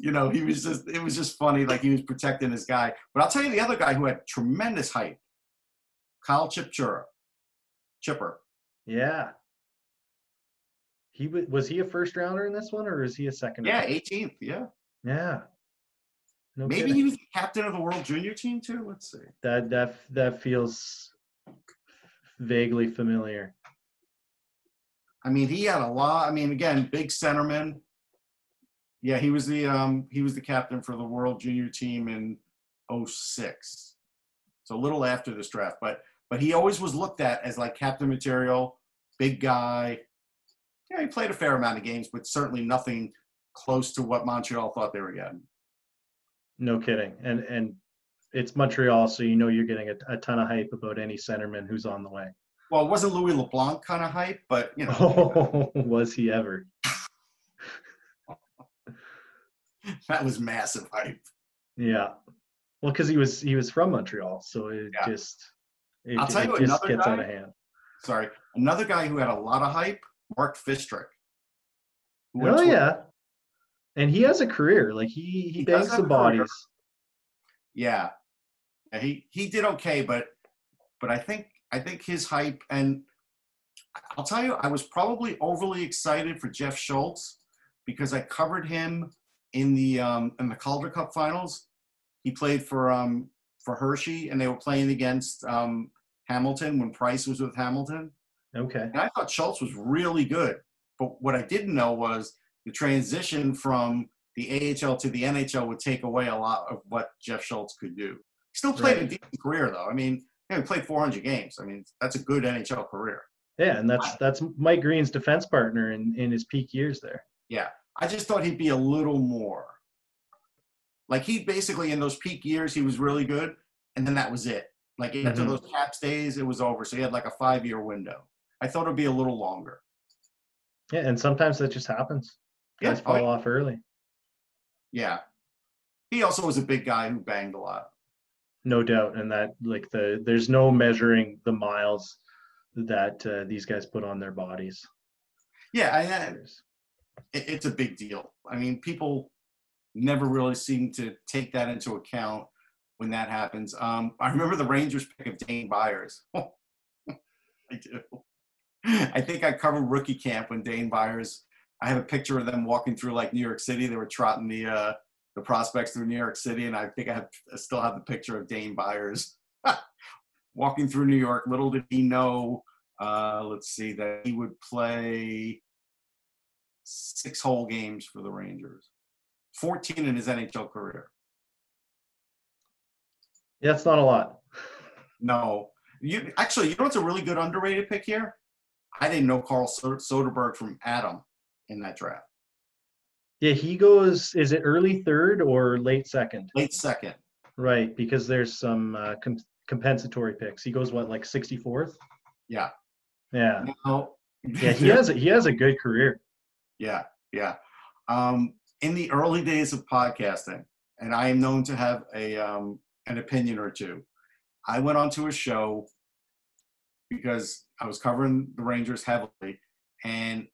you know, he was just it was just funny. Like he was protecting his guy. But I'll tell you the other guy who had tremendous hype, Kyle Chipchura, Chipper. Yeah. He wa- was he a first rounder in this one or is he a second? Yeah, rounder? 18th. Yeah, Yeah. No maybe kidding. he was the captain of the World Junior team too. Let's see. that that that feels vaguely familiar. I mean, he had a lot. I mean, again, big centerman. Yeah, he was the um he was the captain for the World Junior team in 06. So a little after this draft, but but he always was looked at as like captain material, big guy. Yeah, he played a fair amount of games, but certainly nothing close to what Montreal thought they were getting. No kidding. And and it's Montreal, so you know you're getting a, a ton of hype about any centerman who's on the way. Well, it wasn't Louis LeBlanc kind of hype, but you know, Oh, was he ever? that was massive hype. Yeah. Well, because he was he was from Montreal, so it Yeah. just it, I'll tell you just another gets out of hand. Sorry, another guy who had a lot of hype, Mark Fistric. Oh yeah. And he has a career. Like he he, He does bangs have some career. bodies. Yeah. Yeah, he he did okay, but but I think I think his hype and I'll tell you, I was probably overly excited for Jeff Schultz because I covered him in the um, in the Calder Cup Finals. He played for um, for Hershey, and they were playing against um, Hamilton when Price was with Hamilton. Okay. And I thought Schultz was really good, but what I didn't know was the transition from the AHL to the NHL would take away a lot of what Jeff Schultz could do. Still played a Right. decent career though. I mean, you know, he played 400 games. I mean, that's a good NHL career. Yeah, and that's that's Mike Green's defense partner in in his peak years there. Yeah, I just thought he'd be a little more. Like he basically in those peak years he was really good, and then that was it. Like after Mhm. those Caps days, it was over. So he had like a five-year window. I thought it'd be a little longer. Yeah, and sometimes that just happens. Yeah, Guys oh, fall off early. Yeah. He also was a big guy who banged a lot. No doubt. And that like the there's no measuring the miles that uh, these guys put on their bodies. Yeah, I, I, it, it's a big deal. I mean, people never really seem to take that into account when that happens. Um, I remember the Rangers pick of Dane Byers. I do. I think I covered rookie camp when Dane Byers. I have a picture of them walking through like New York City. They were trotting the uh, the prospects through New York City, and I think I, have, I still have the picture of Dane Byers walking through New York. Little did he know, uh, let's see, that he would play six whole games for the Rangers, 14 in his NHL career. Yeah, it's not a lot. No, you actually, you know what's a really good underrated pick here? I didn't know Carl Soderberg from Adam in that draft. Yeah, he goes. Is it early third or late second? Late second. Right, because there's some uh, com- compensatory picks. He goes what, like 64th? Yeah. Yeah. Now, yeah, he has a, he has a good career. Yeah, yeah. Um, in the early days of podcasting, and I am known to have a um, an opinion or two. I went onto a show because I was covering the Rangers heavily, and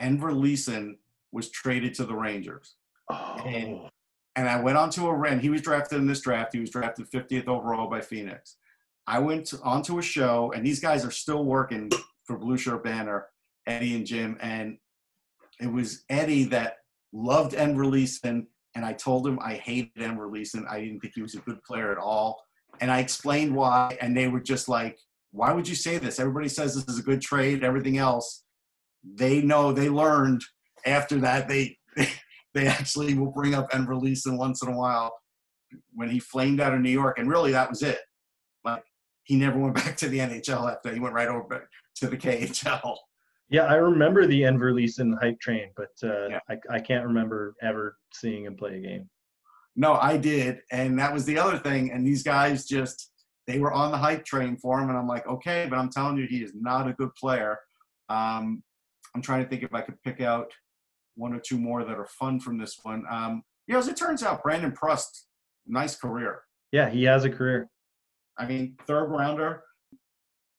Enver Lisin was traded to the Rangers. Oh. And, and I went onto a rent. He was drafted in this draft. He was drafted 50th overall by Phoenix. I went to, onto a show, and these guys are still working for Blueshirt Banter, Eddie and Jim. And it was Eddie that loved Enver Lisin, and I told him I hated Enver Lisin. I didn't think he was a good player at all. And I explained why, and they were just like, why would you say this? Everybody says this is a good trade, everything else. They know, they learned after that, they, they, actually will bring up Enver Lisin once in a while when he flamed out of New York. And really, that was it. Like, he never went back to the NHL after he went right over to the KHL. Yeah, I remember the Enver Lisin hype train, but uh, yeah. I, I can't remember ever seeing him play a game. No, I did, and that was the other thing. And these guys just they were on the hype train for him, and I'm like, okay, but I'm telling you, he is not a good player. Um, I'm trying to think if I could pick out one or two more that are fun from this one. Um, you know, as it turns out, Brandon Prust, nice career. Yeah, he has a career. I mean, third rounder.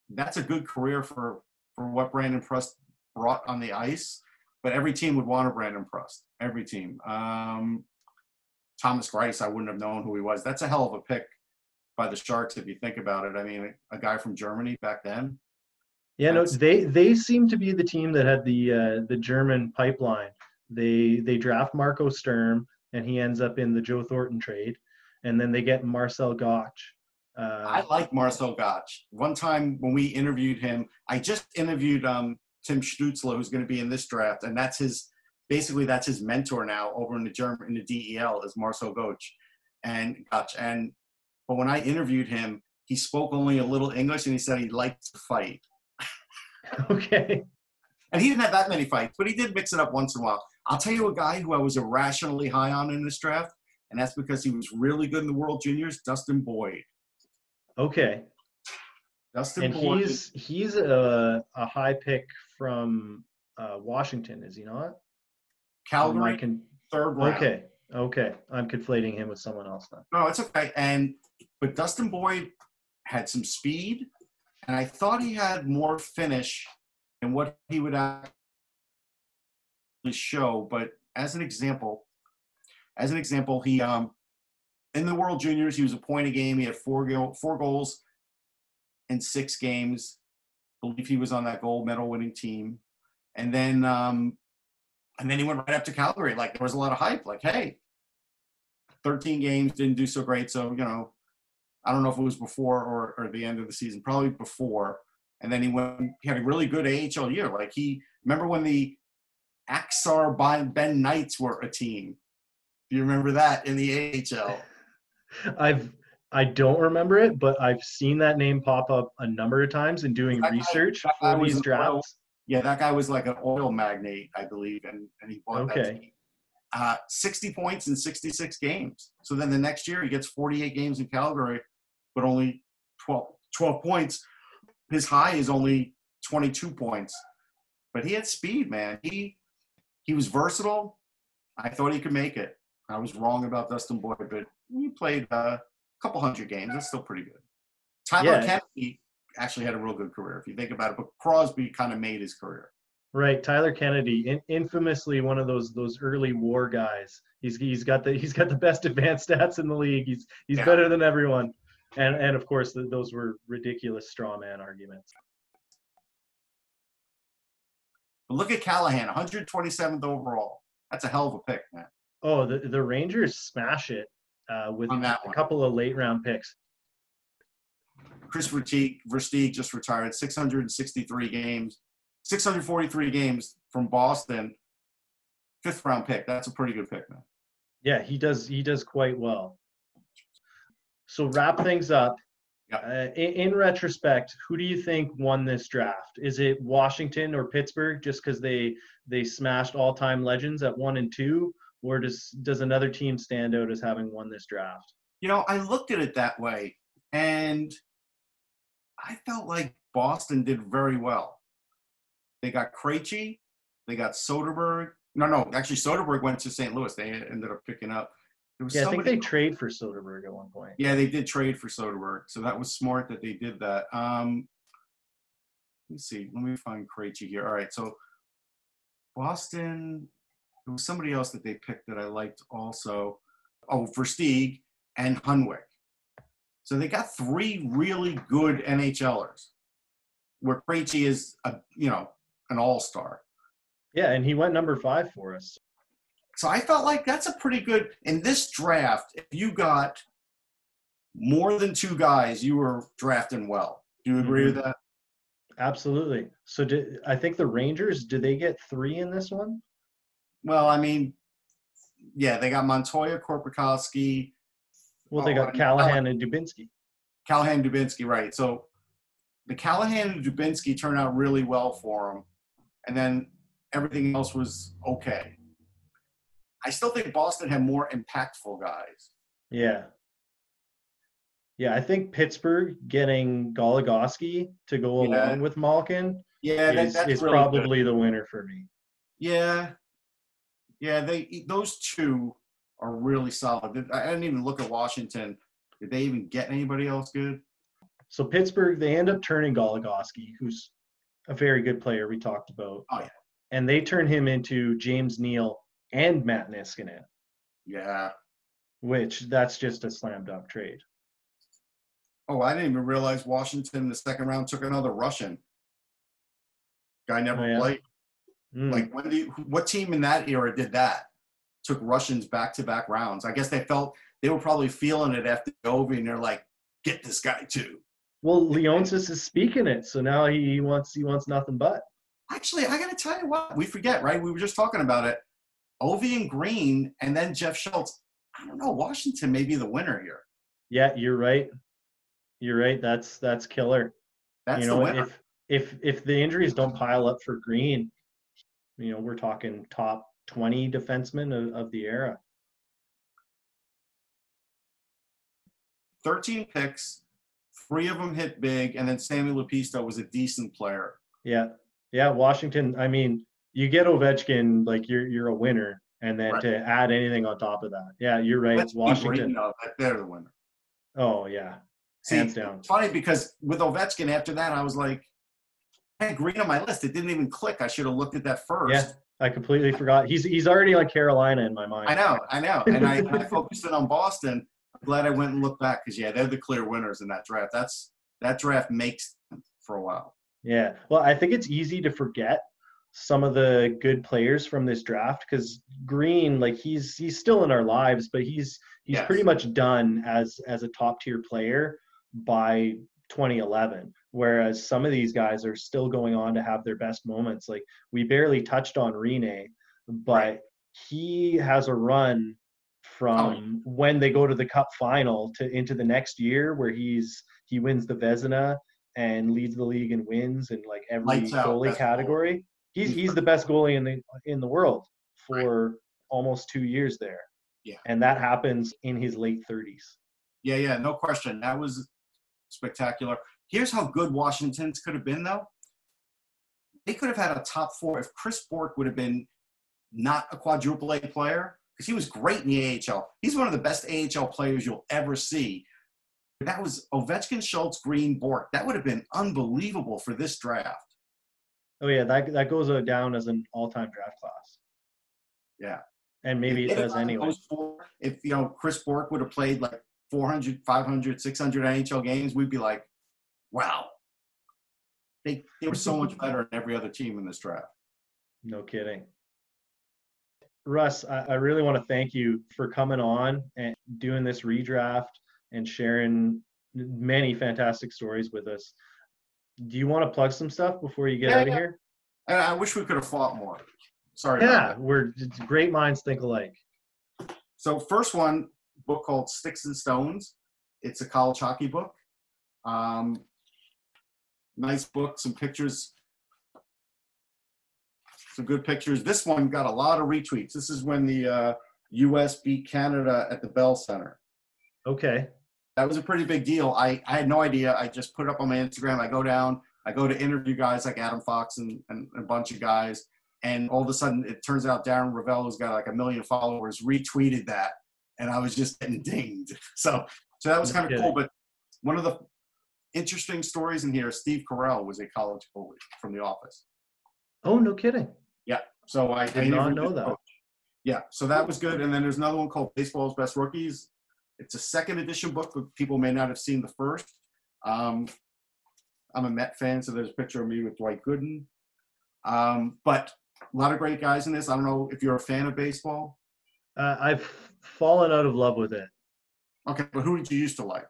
That's a good career for for what Brandon Prust brought on the ice. But every team would want a Brandon Prust. Every team. Um, Thomas Greiss, I wouldn't have known who he was. That's a hell of a pick by the Sharks if you think about it. I mean, a guy from Germany back then. Yeah, no, they they seem to be the team that had the uh, the German pipeline. They they draft Marco Sturm and he ends up in the Joe Thornton trade, and then they get Marcel Goc. Uh, I like Marcel Goc. One time when we interviewed him, I just interviewed um, Tim Stützle, who's going to be in this draft, and that's his basically that's his mentor now over in the German in the DEL is Marcel Goc and Goc. And but when I interviewed him, he spoke only a little English and he said he liked to fight. okay. And he didn't have that many fights, but he did mix it up once in a while. I'll tell you a guy who I was irrationally high on in this draft, and that's because he was really good in the World Juniors, Dustin Boyd. Okay. Dustin and Boyd. he's he's a, a high pick from uh, Washington, is he not? Calgary, can, third round. Okay, okay. I'm conflating him with someone else then. No, it's okay. And but Dustin Boyd had some speed, and I thought he had more finish than what he would actually show. But as an example, as an example, he um in the World Juniors he was a point a game. He had four go- four goals in six games. I believe he was on that gold medal winning team. And then um, and then he went right up to Calgary. Like there was a lot of hype. Like, hey, 13 games didn't do so great. So you know, I don't know if it was before or, or the end of the season. Probably before. And then he went. He had a really good AHL year. Like he remember when the Ak-Sar-Ben Knights were a team. Do you remember that in the AHL? I've I don't remember it, but I've seen that name pop up a number of times in doing that research guy, for these drafts. Oil, yeah, that guy was like an oil magnate, I believe, and, and he bought okay. that team. Uh, 60 points in 66 games. So then the next year he gets 48 games in Calgary, but only 12, 12 points. His high is only 22 points. But he had speed, man. He he was versatile. I thought he could make it. I was wrong about Dustin Boyd, but he played uh, couple hundred games. That's still pretty good. Tyler Yeah. Kennedy, actually had a real good career if you think about it. But Crosby kind of made his career. Right, Tyler Kennedy, in, infamously one of those those early war guys. He's he's got the he's got the best advanced stats in the league. He's he's Yeah. better than everyone, and and of course th those were ridiculous straw man arguments. But look at Callahan, 127th overall. That's a hell of a pick, man. Oh, the the Rangers smash it uh, with On a one. couple of late round picks. Chris Versteeg, Versteeg just retired, 663 games, 643 games from Boston. Fifth round pick. That's a pretty good pick, man. Yeah, he does he does quite well. So wrap things up. Yeah. Uh, in, in retrospect, who do you think won this draft? Is it Washington or Pittsburgh just because they they smashed all time legends at one and two, or does does another team stand out as having won this draft? You know, I looked at it that way, and I felt like Boston did very well. They got Krejci, they got Soderberg. No, no, actually, Soderberg went to St. Louis. They ended up picking up. Yeah, I think they trade for Soderberg at one point. Yeah, they did trade for Soderberg, so that was smart that they did that. Um, let me see. Let me find Krejci here. All right, so Boston. There was somebody else that they picked that I liked also. Oh, Versteeg and Hunwick. So they got three really good NHLers. Where Krejci is a you know an all star. Yeah, and he went number five for us. So I felt like that's a pretty good in this draft. If you got more than two guys, you were drafting well. Do you agree with mm-hmm. that? Absolutely. So did I think the Rangers? Did they get three in this one? Well, I mean, yeah, they got Montoya, Korpikoski, Well, they got and Callahan and Dubinsky. Callahan, Dubinsky, right? So the Callahan and Dubinsky turned out really well for him, and then everything else was okay. I still think Boston had more impactful guys. Yeah. Yeah, I think Pittsburgh getting Goligoski to go Yeah. along with Malkin Yeah, that, is, that's is really good. probably the winner for me. Yeah, yeah. They those two are really solid. I didn't even look at Washington. Did they even get anybody else good? So Pittsburgh, they end up turning Goligoski, who's a very good player we talked about. Oh, yeah. And they turn him into James Neal and Matt Niskanen, Yeah. which that's just a slam dunk trade. Oh, I didn't even realize Washington in the second round took another Russian. Guy never Oh, yeah? played. Mm. Like when do you, what team in that era did that? Took Russians back to back rounds. I guess they felt they were probably feeling it after Ovi, and they're like, get this guy too. well, Leonsis is speaking it, so now he wants he wants nothing but. Actually, I got to tell you what, we forget, right? We were just talking about it. Ovi and Green, and then Jeff Schultz. I don't know. Washington may be the winner here. Yeah, you're right. You're right. That's that's killer. That's you the know, winner. if if if the injuries don't pile up for Green, you know, we're talking top twenty defensemen of, of the era. 13 picks, three of them hit big, and then Sami Lepisto was a decent player. Yeah, yeah. Washington. I mean, you get Ovechkin, like you're you're a winner, and then Right. to add anything on top of that, yeah, you're right. Let's Washington. They're the winner. Oh yeah, See, hands down. It's funny because with Ovechkin, after that, I was like, had Green on my list. It didn't even click. I should have looked at that first. Yeah. I completely forgot. He's he's already on Carolina in my mind. I know, I know. And I, I focused it on Boston. I'm glad I went and looked back because, yeah, they're the clear winners in that draft. That's That draft makes for a while. Yeah. Well, I think it's easy to forget some of the good players from this draft because Green, like he's he's still in our lives, but he's he's Yes. pretty much done as as a top tier player by 2011. Whereas some of these guys are still going on to have their best moments. Like we barely touched on Rinne, but Right. he has a run from oh, when they go to the cup final to into the next year where he's he wins the Vezina and leads the league and wins in like every Lights goalie category. He's He's he's the best goalie in the in the world for almost two years there. Yeah. And that happens in his late thirties. Yeah, yeah, no question. That was spectacular. Here's how good Washington's could have been, though. They could have had a top four if Chris Bourque would have been not a quadruple A player, because he was great in the AHL. He's one of the best AHL players you'll ever see. That was Ovechkin, Schultz, Green, Bourque. That would have been unbelievable for this draft. Oh yeah, that that goes uh, down as an all-time draft class. Yeah. And maybe it does anyway. Four, if you know Chris Bourque would have played like 400, 500, 600 NHL games, we'd be like, wow. They they were so much better than every other team in this draft. No kidding. Russ, I, I really want to thank you for coming on and doing this redraft and sharing many fantastic stories with us. Do you want to plug some stuff before you get Yeah, out of here? And I wish we could have fought more. Sorry. Yeah, we're great minds think alike. So first one, book called Sticks and Stones. It's a college hockey book. Um, nice book, some pictures, some good pictures. This one got a lot of retweets. This is when the uh, U.S. beat Canada at the Bell Center. Okay. that was a pretty big deal. I, I had no idea. I just put it up on my Instagram. I go down, I go to interview guys like Adam Fox and, and a bunch of guys. And all of a sudden, it turns out Darren Rovell, who's got like a million followers, retweeted that. And I was just getting dinged. So, so that was No kind of cool. But one of the interesting stories in here, Steve Carell was a college goalie from The Office. Oh, no kidding. Yeah. So I Did I not know that. coach. Yeah, so that was good. And then there's another one called Baseball's Best Rookies. It's a second edition book, but people may not have seen the first. Um, I'm a Met fan, so there's a picture of me with Dwight Gooden. Um, but a lot of great guys in this. I don't know if you're a fan of baseball. Uh, I've fallen out of love with it. Okay, but who did you used to like?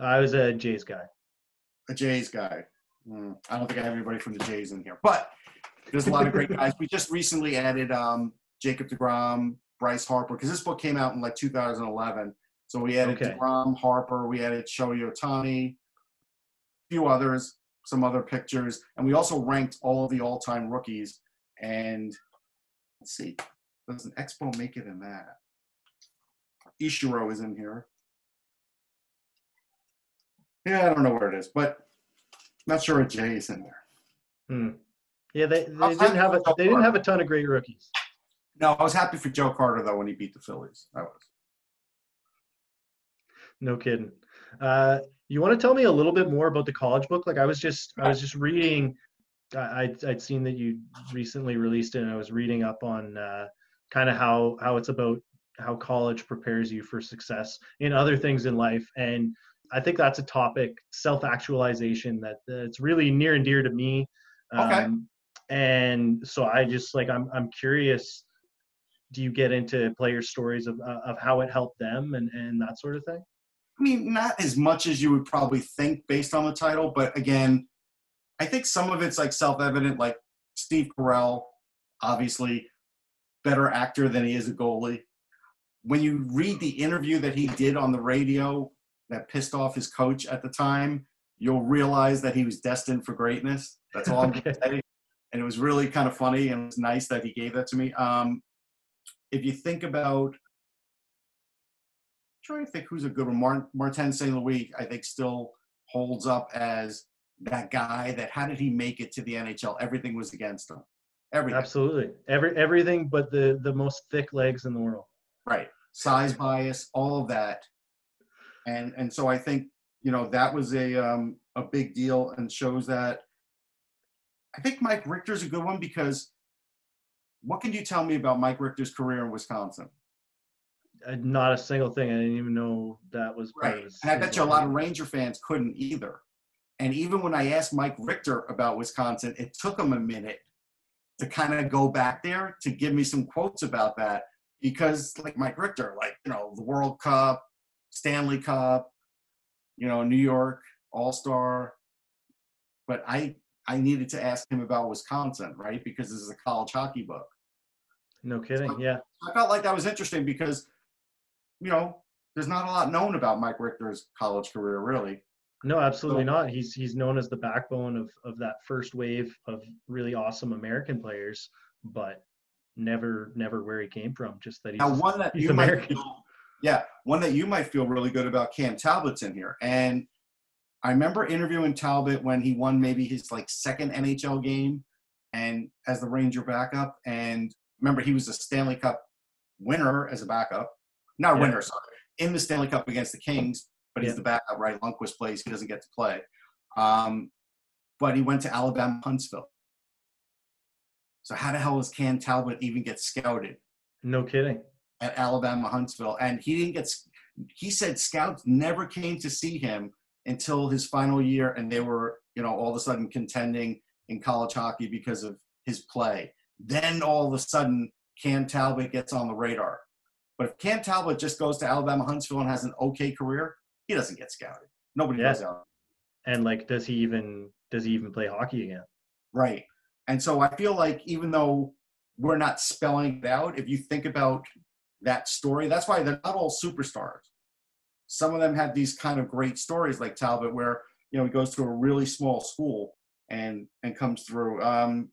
I was a Jays guy. A Jays guy. Hmm, I don't think I have anybody from the Jays in here, but there's a lot of great guys. We just recently added um, Jacob DeGrom, Bryce Harper, because this book came out in like 2011. So we added Okay. DeGrom, Harper, we added Shohei Ohtani, a few others, some other pictures, and we also ranked all of the all-time rookies. And let's see, does an Expo make it in that? Ichiro is in here. Yeah, I don't know where it is, but I'm not sure a J is in there. Hmm. Yeah, they, they didn't have a out they didn't have a ton of great rookies. No, I was happy for Joe Carter though when he beat the Phillies. I was. No kidding. Uh, you want to tell me a little bit more about the college book? Like I was just I was just reading. I I'd, I'd seen that you recently released it, and I was reading up on uh, kind of how how it's about how college prepares you for success in other things in life, and I think that's a topic self actualization that that's really near and dear to me. Okay. Um, and so I just like I'm I'm curious. Do you get into player stories of uh, of how it helped them and and that sort of thing? I mean, not as much as you would probably think based on the title, but again, I think some of it's like self-evident. Like Steve Carell, obviously, better actor than he is a goalie. When you read the interview that he did on the radio that pissed off his coach at the time, you'll realize that he was destined for greatness. That's all I'm going Okay. to say. And it was really kind of funny and it was nice that he gave that to me. Um, if you think about trying to think who's a good one. Martin, Martin St. Louis, I think, still holds up as that guy that how did he make it to the NHL? Everything was against him. Everything. Absolutely. Every everything but the the most thick legs in the world. Right. Size bias, all of that. And and so I think, you know, that was a um a big deal and shows that I think Mike Richter's a good one because what can you tell me about Mike Richter's career in Wisconsin? Uh, Not a single thing. I didn't even know that was Right. his. And I bet you a lot of. Ranger fans couldn't either. And even when I asked Mike Richter about Wisconsin, it took him a minute to kind of go back there to give me some quotes about that because, like Mike Richter, like, you know, the World Cup, Stanley Cup, you know, New York All Star. But I, I needed to ask him about Wisconsin, right? Because this is a college hockey book. No kidding. Yeah. I felt like that was interesting because, you know, there's not a lot known about Mike Richter's college career, really. No, absolutely So- not. He's he's known as the backbone of of that first wave of really awesome American players, but never never where he came from. Just that he's Now, one that he's you might American. feel, yeah, one that you might feel really good about. Cam Talbot's in here, and I remember interviewing Talbot when he won maybe his like second NHL game, and as the Ranger backup. And remember, he was a Stanley Cup winner as a backup, not Yeah. winner, sorry, in the Stanley Cup against the Kings. but he's Yeah. the backup, right? Lundqvist plays, he doesn't get to play. Um, but he went to Alabama Huntsville. So how the hell does Cam Talbot even get scouted No kidding. At Alabama Huntsville? And he didn't get. He said scouts never came to see him until his final year, and they were, you know, all of a sudden contending in college hockey because of his play. Then all of a sudden, Cam Talbot gets on the radar. But if Cam Talbot just goes to Alabama Huntsville and has an okay career, he doesn't get scouted. Nobody Yeah. goes out. And like, does he even does he even play hockey again? Right. And so I feel like even though we're not spelling it out, if you think about that story, that's why they're not all superstars. Some of them have these kind of great stories like Talbot, where you know he goes to a really small school and and comes through. Um,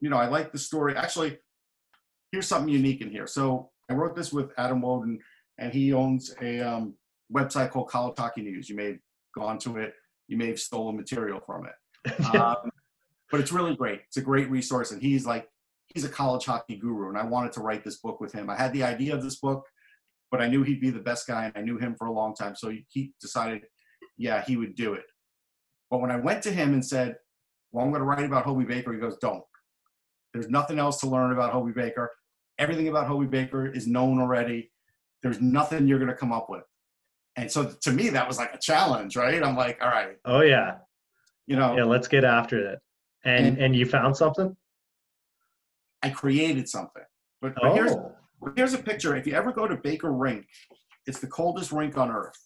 you know, I like the story. Actually, here's something unique in here. So I wrote this with Adam Wodon, and he owns a um, website called College Hockey News. You may have gone to it. You may have stolen material from it um, but it's really great. It's a great resource, and he's like he's a college hockey guru, and I wanted to write this book with him. I had the idea of this book, but I knew he'd be the best guy, and I knew him for a long time, so he decided, yeah, he would do it. But when I went to him and said, "Well, I'm going to write about Hobey Baker," he goes, "Don't. There's nothing else to learn about Hobey Baker. Everything about Hobey Baker is known already. There's nothing you're going to come up with." And so to me, that was like a challenge, right? I'm like, all right, oh yeah, you know, yeah. Let's get after it. And And- and you found something? I created something. But, but here's Oh, here's a picture. If you ever go to Baker Rink, it's the coldest rink on earth.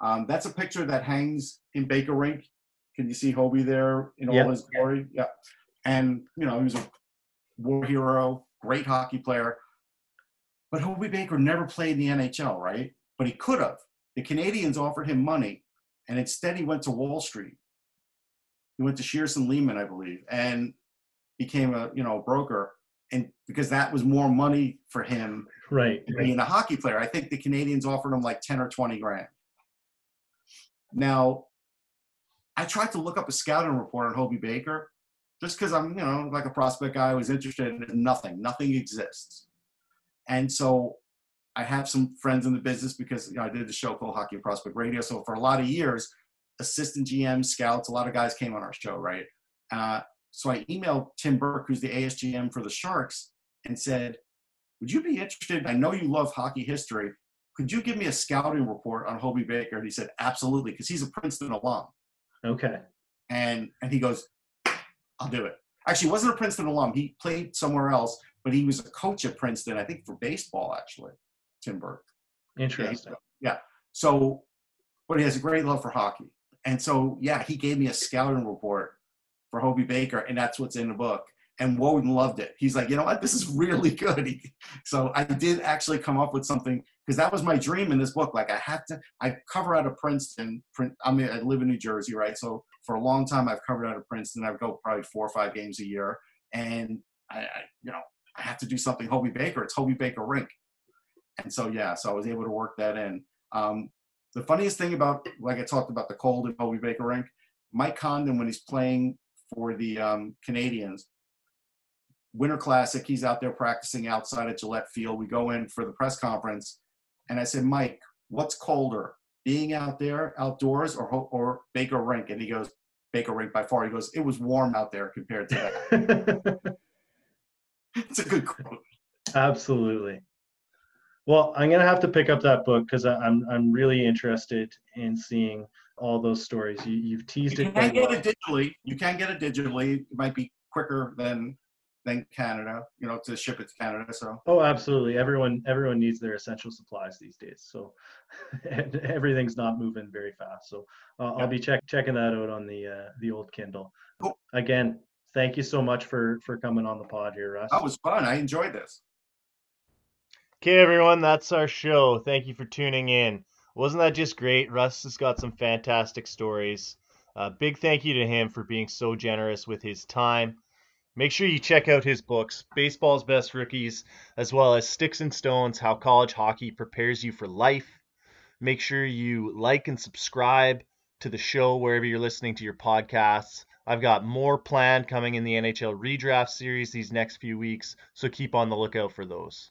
Um, that's a picture that hangs in Baker Rink. Can you see Hobey there in all his glory? Yeah. And you know he was a war hero, great hockey player. But Hobey Baker never played in the NHL, right? But he could have. The Canadiens offered him money, and instead he went to Wall Street. He went to Shearson Lehman, I believe, and became a you know broker. And because that was more money for him right. being a hockey player. I think the Canadiens offered him like 10 or 20 grand. Now, I tried to look up a scouting report on Hobey Baker just because I'm, you know, like a prospect guy. Was interested in nothing. Nothing exists. And so I have some friends in the business because you know, I did the show called Hockey and Prospect Radio. So for a lot of years, assistant GM, scouts, a lot of guys came on our show, right? Uh, so I emailed Tim Burke, who's the ASGM for the Sharks, and said, would you be interested? I know you love hockey history. Could you give me a scouting report on Hobey Baker? And he said, absolutely, because he's a Princeton alum. Okay. And and he goes, I'll do it. Actually, he wasn't a Princeton alum. He played somewhere else, but he was a coach at Princeton, I think for baseball, actually, Tim Burke. Interesting. Yeah. So, but he has a great love for hockey. And so, yeah, he gave me a scouting report for Hobey Baker, and that's what's in the book. And Wodon loved it. He's like, you know what? This is really good. So I did actually come up with something because that was my dream in this book. Like I had to, I cover out of Princeton. I mean, I live in New Jersey, right? So for a long time, I've covered out of Princeton. I go probably four or five games a year, and I, I you know, I have to do something Hobey Baker. It's Hobey Baker Rink. And so yeah, so I was able to work that in. Um, the funniest thing about, like I talked about the cold in Hobey Baker Rink, Mike Condon when he's playing for the um, Canadiens, Winter Classic, he's out there practicing outside at Gillette Field. We go in for the press conference, and I said, Mike, what's colder, being out there outdoors or or Baker Rink? And he goes, Baker Rink by far. He goes, it was warm out there compared to that. it's a good quote. Absolutely. Well, I'm gonna have to pick up that book because I'm I'm really interested in seeing all those stories. You, you've teased You it. can quite get well. it digitally. You can get it digitally. It might be quicker than than Canada, you know, to ship it to Canada. So Oh, absolutely. Everyone everyone needs their essential supplies these days. So and everything's not moving very fast. So uh, Yeah. I'll be check, checking that out on the uh, the old Kindle. Cool. Again, thank you so much for for coming on the pod here, Russ. that was fun. I enjoyed this. Okay, everyone, that's our show. Thank you for tuning in. Wasn't that just great? Russ has got some fantastic stories. Uh, big thank you to him for being so generous with his time. Make sure you check out his books, Baseball's Best Rookies, as well as Sticks and Stones How College Hockey Prepares You for Life. Make sure you like and subscribe to the show wherever you're listening to your podcasts. I've got more planned coming in the NHL redraft series these next few weeks, so keep on the lookout for those.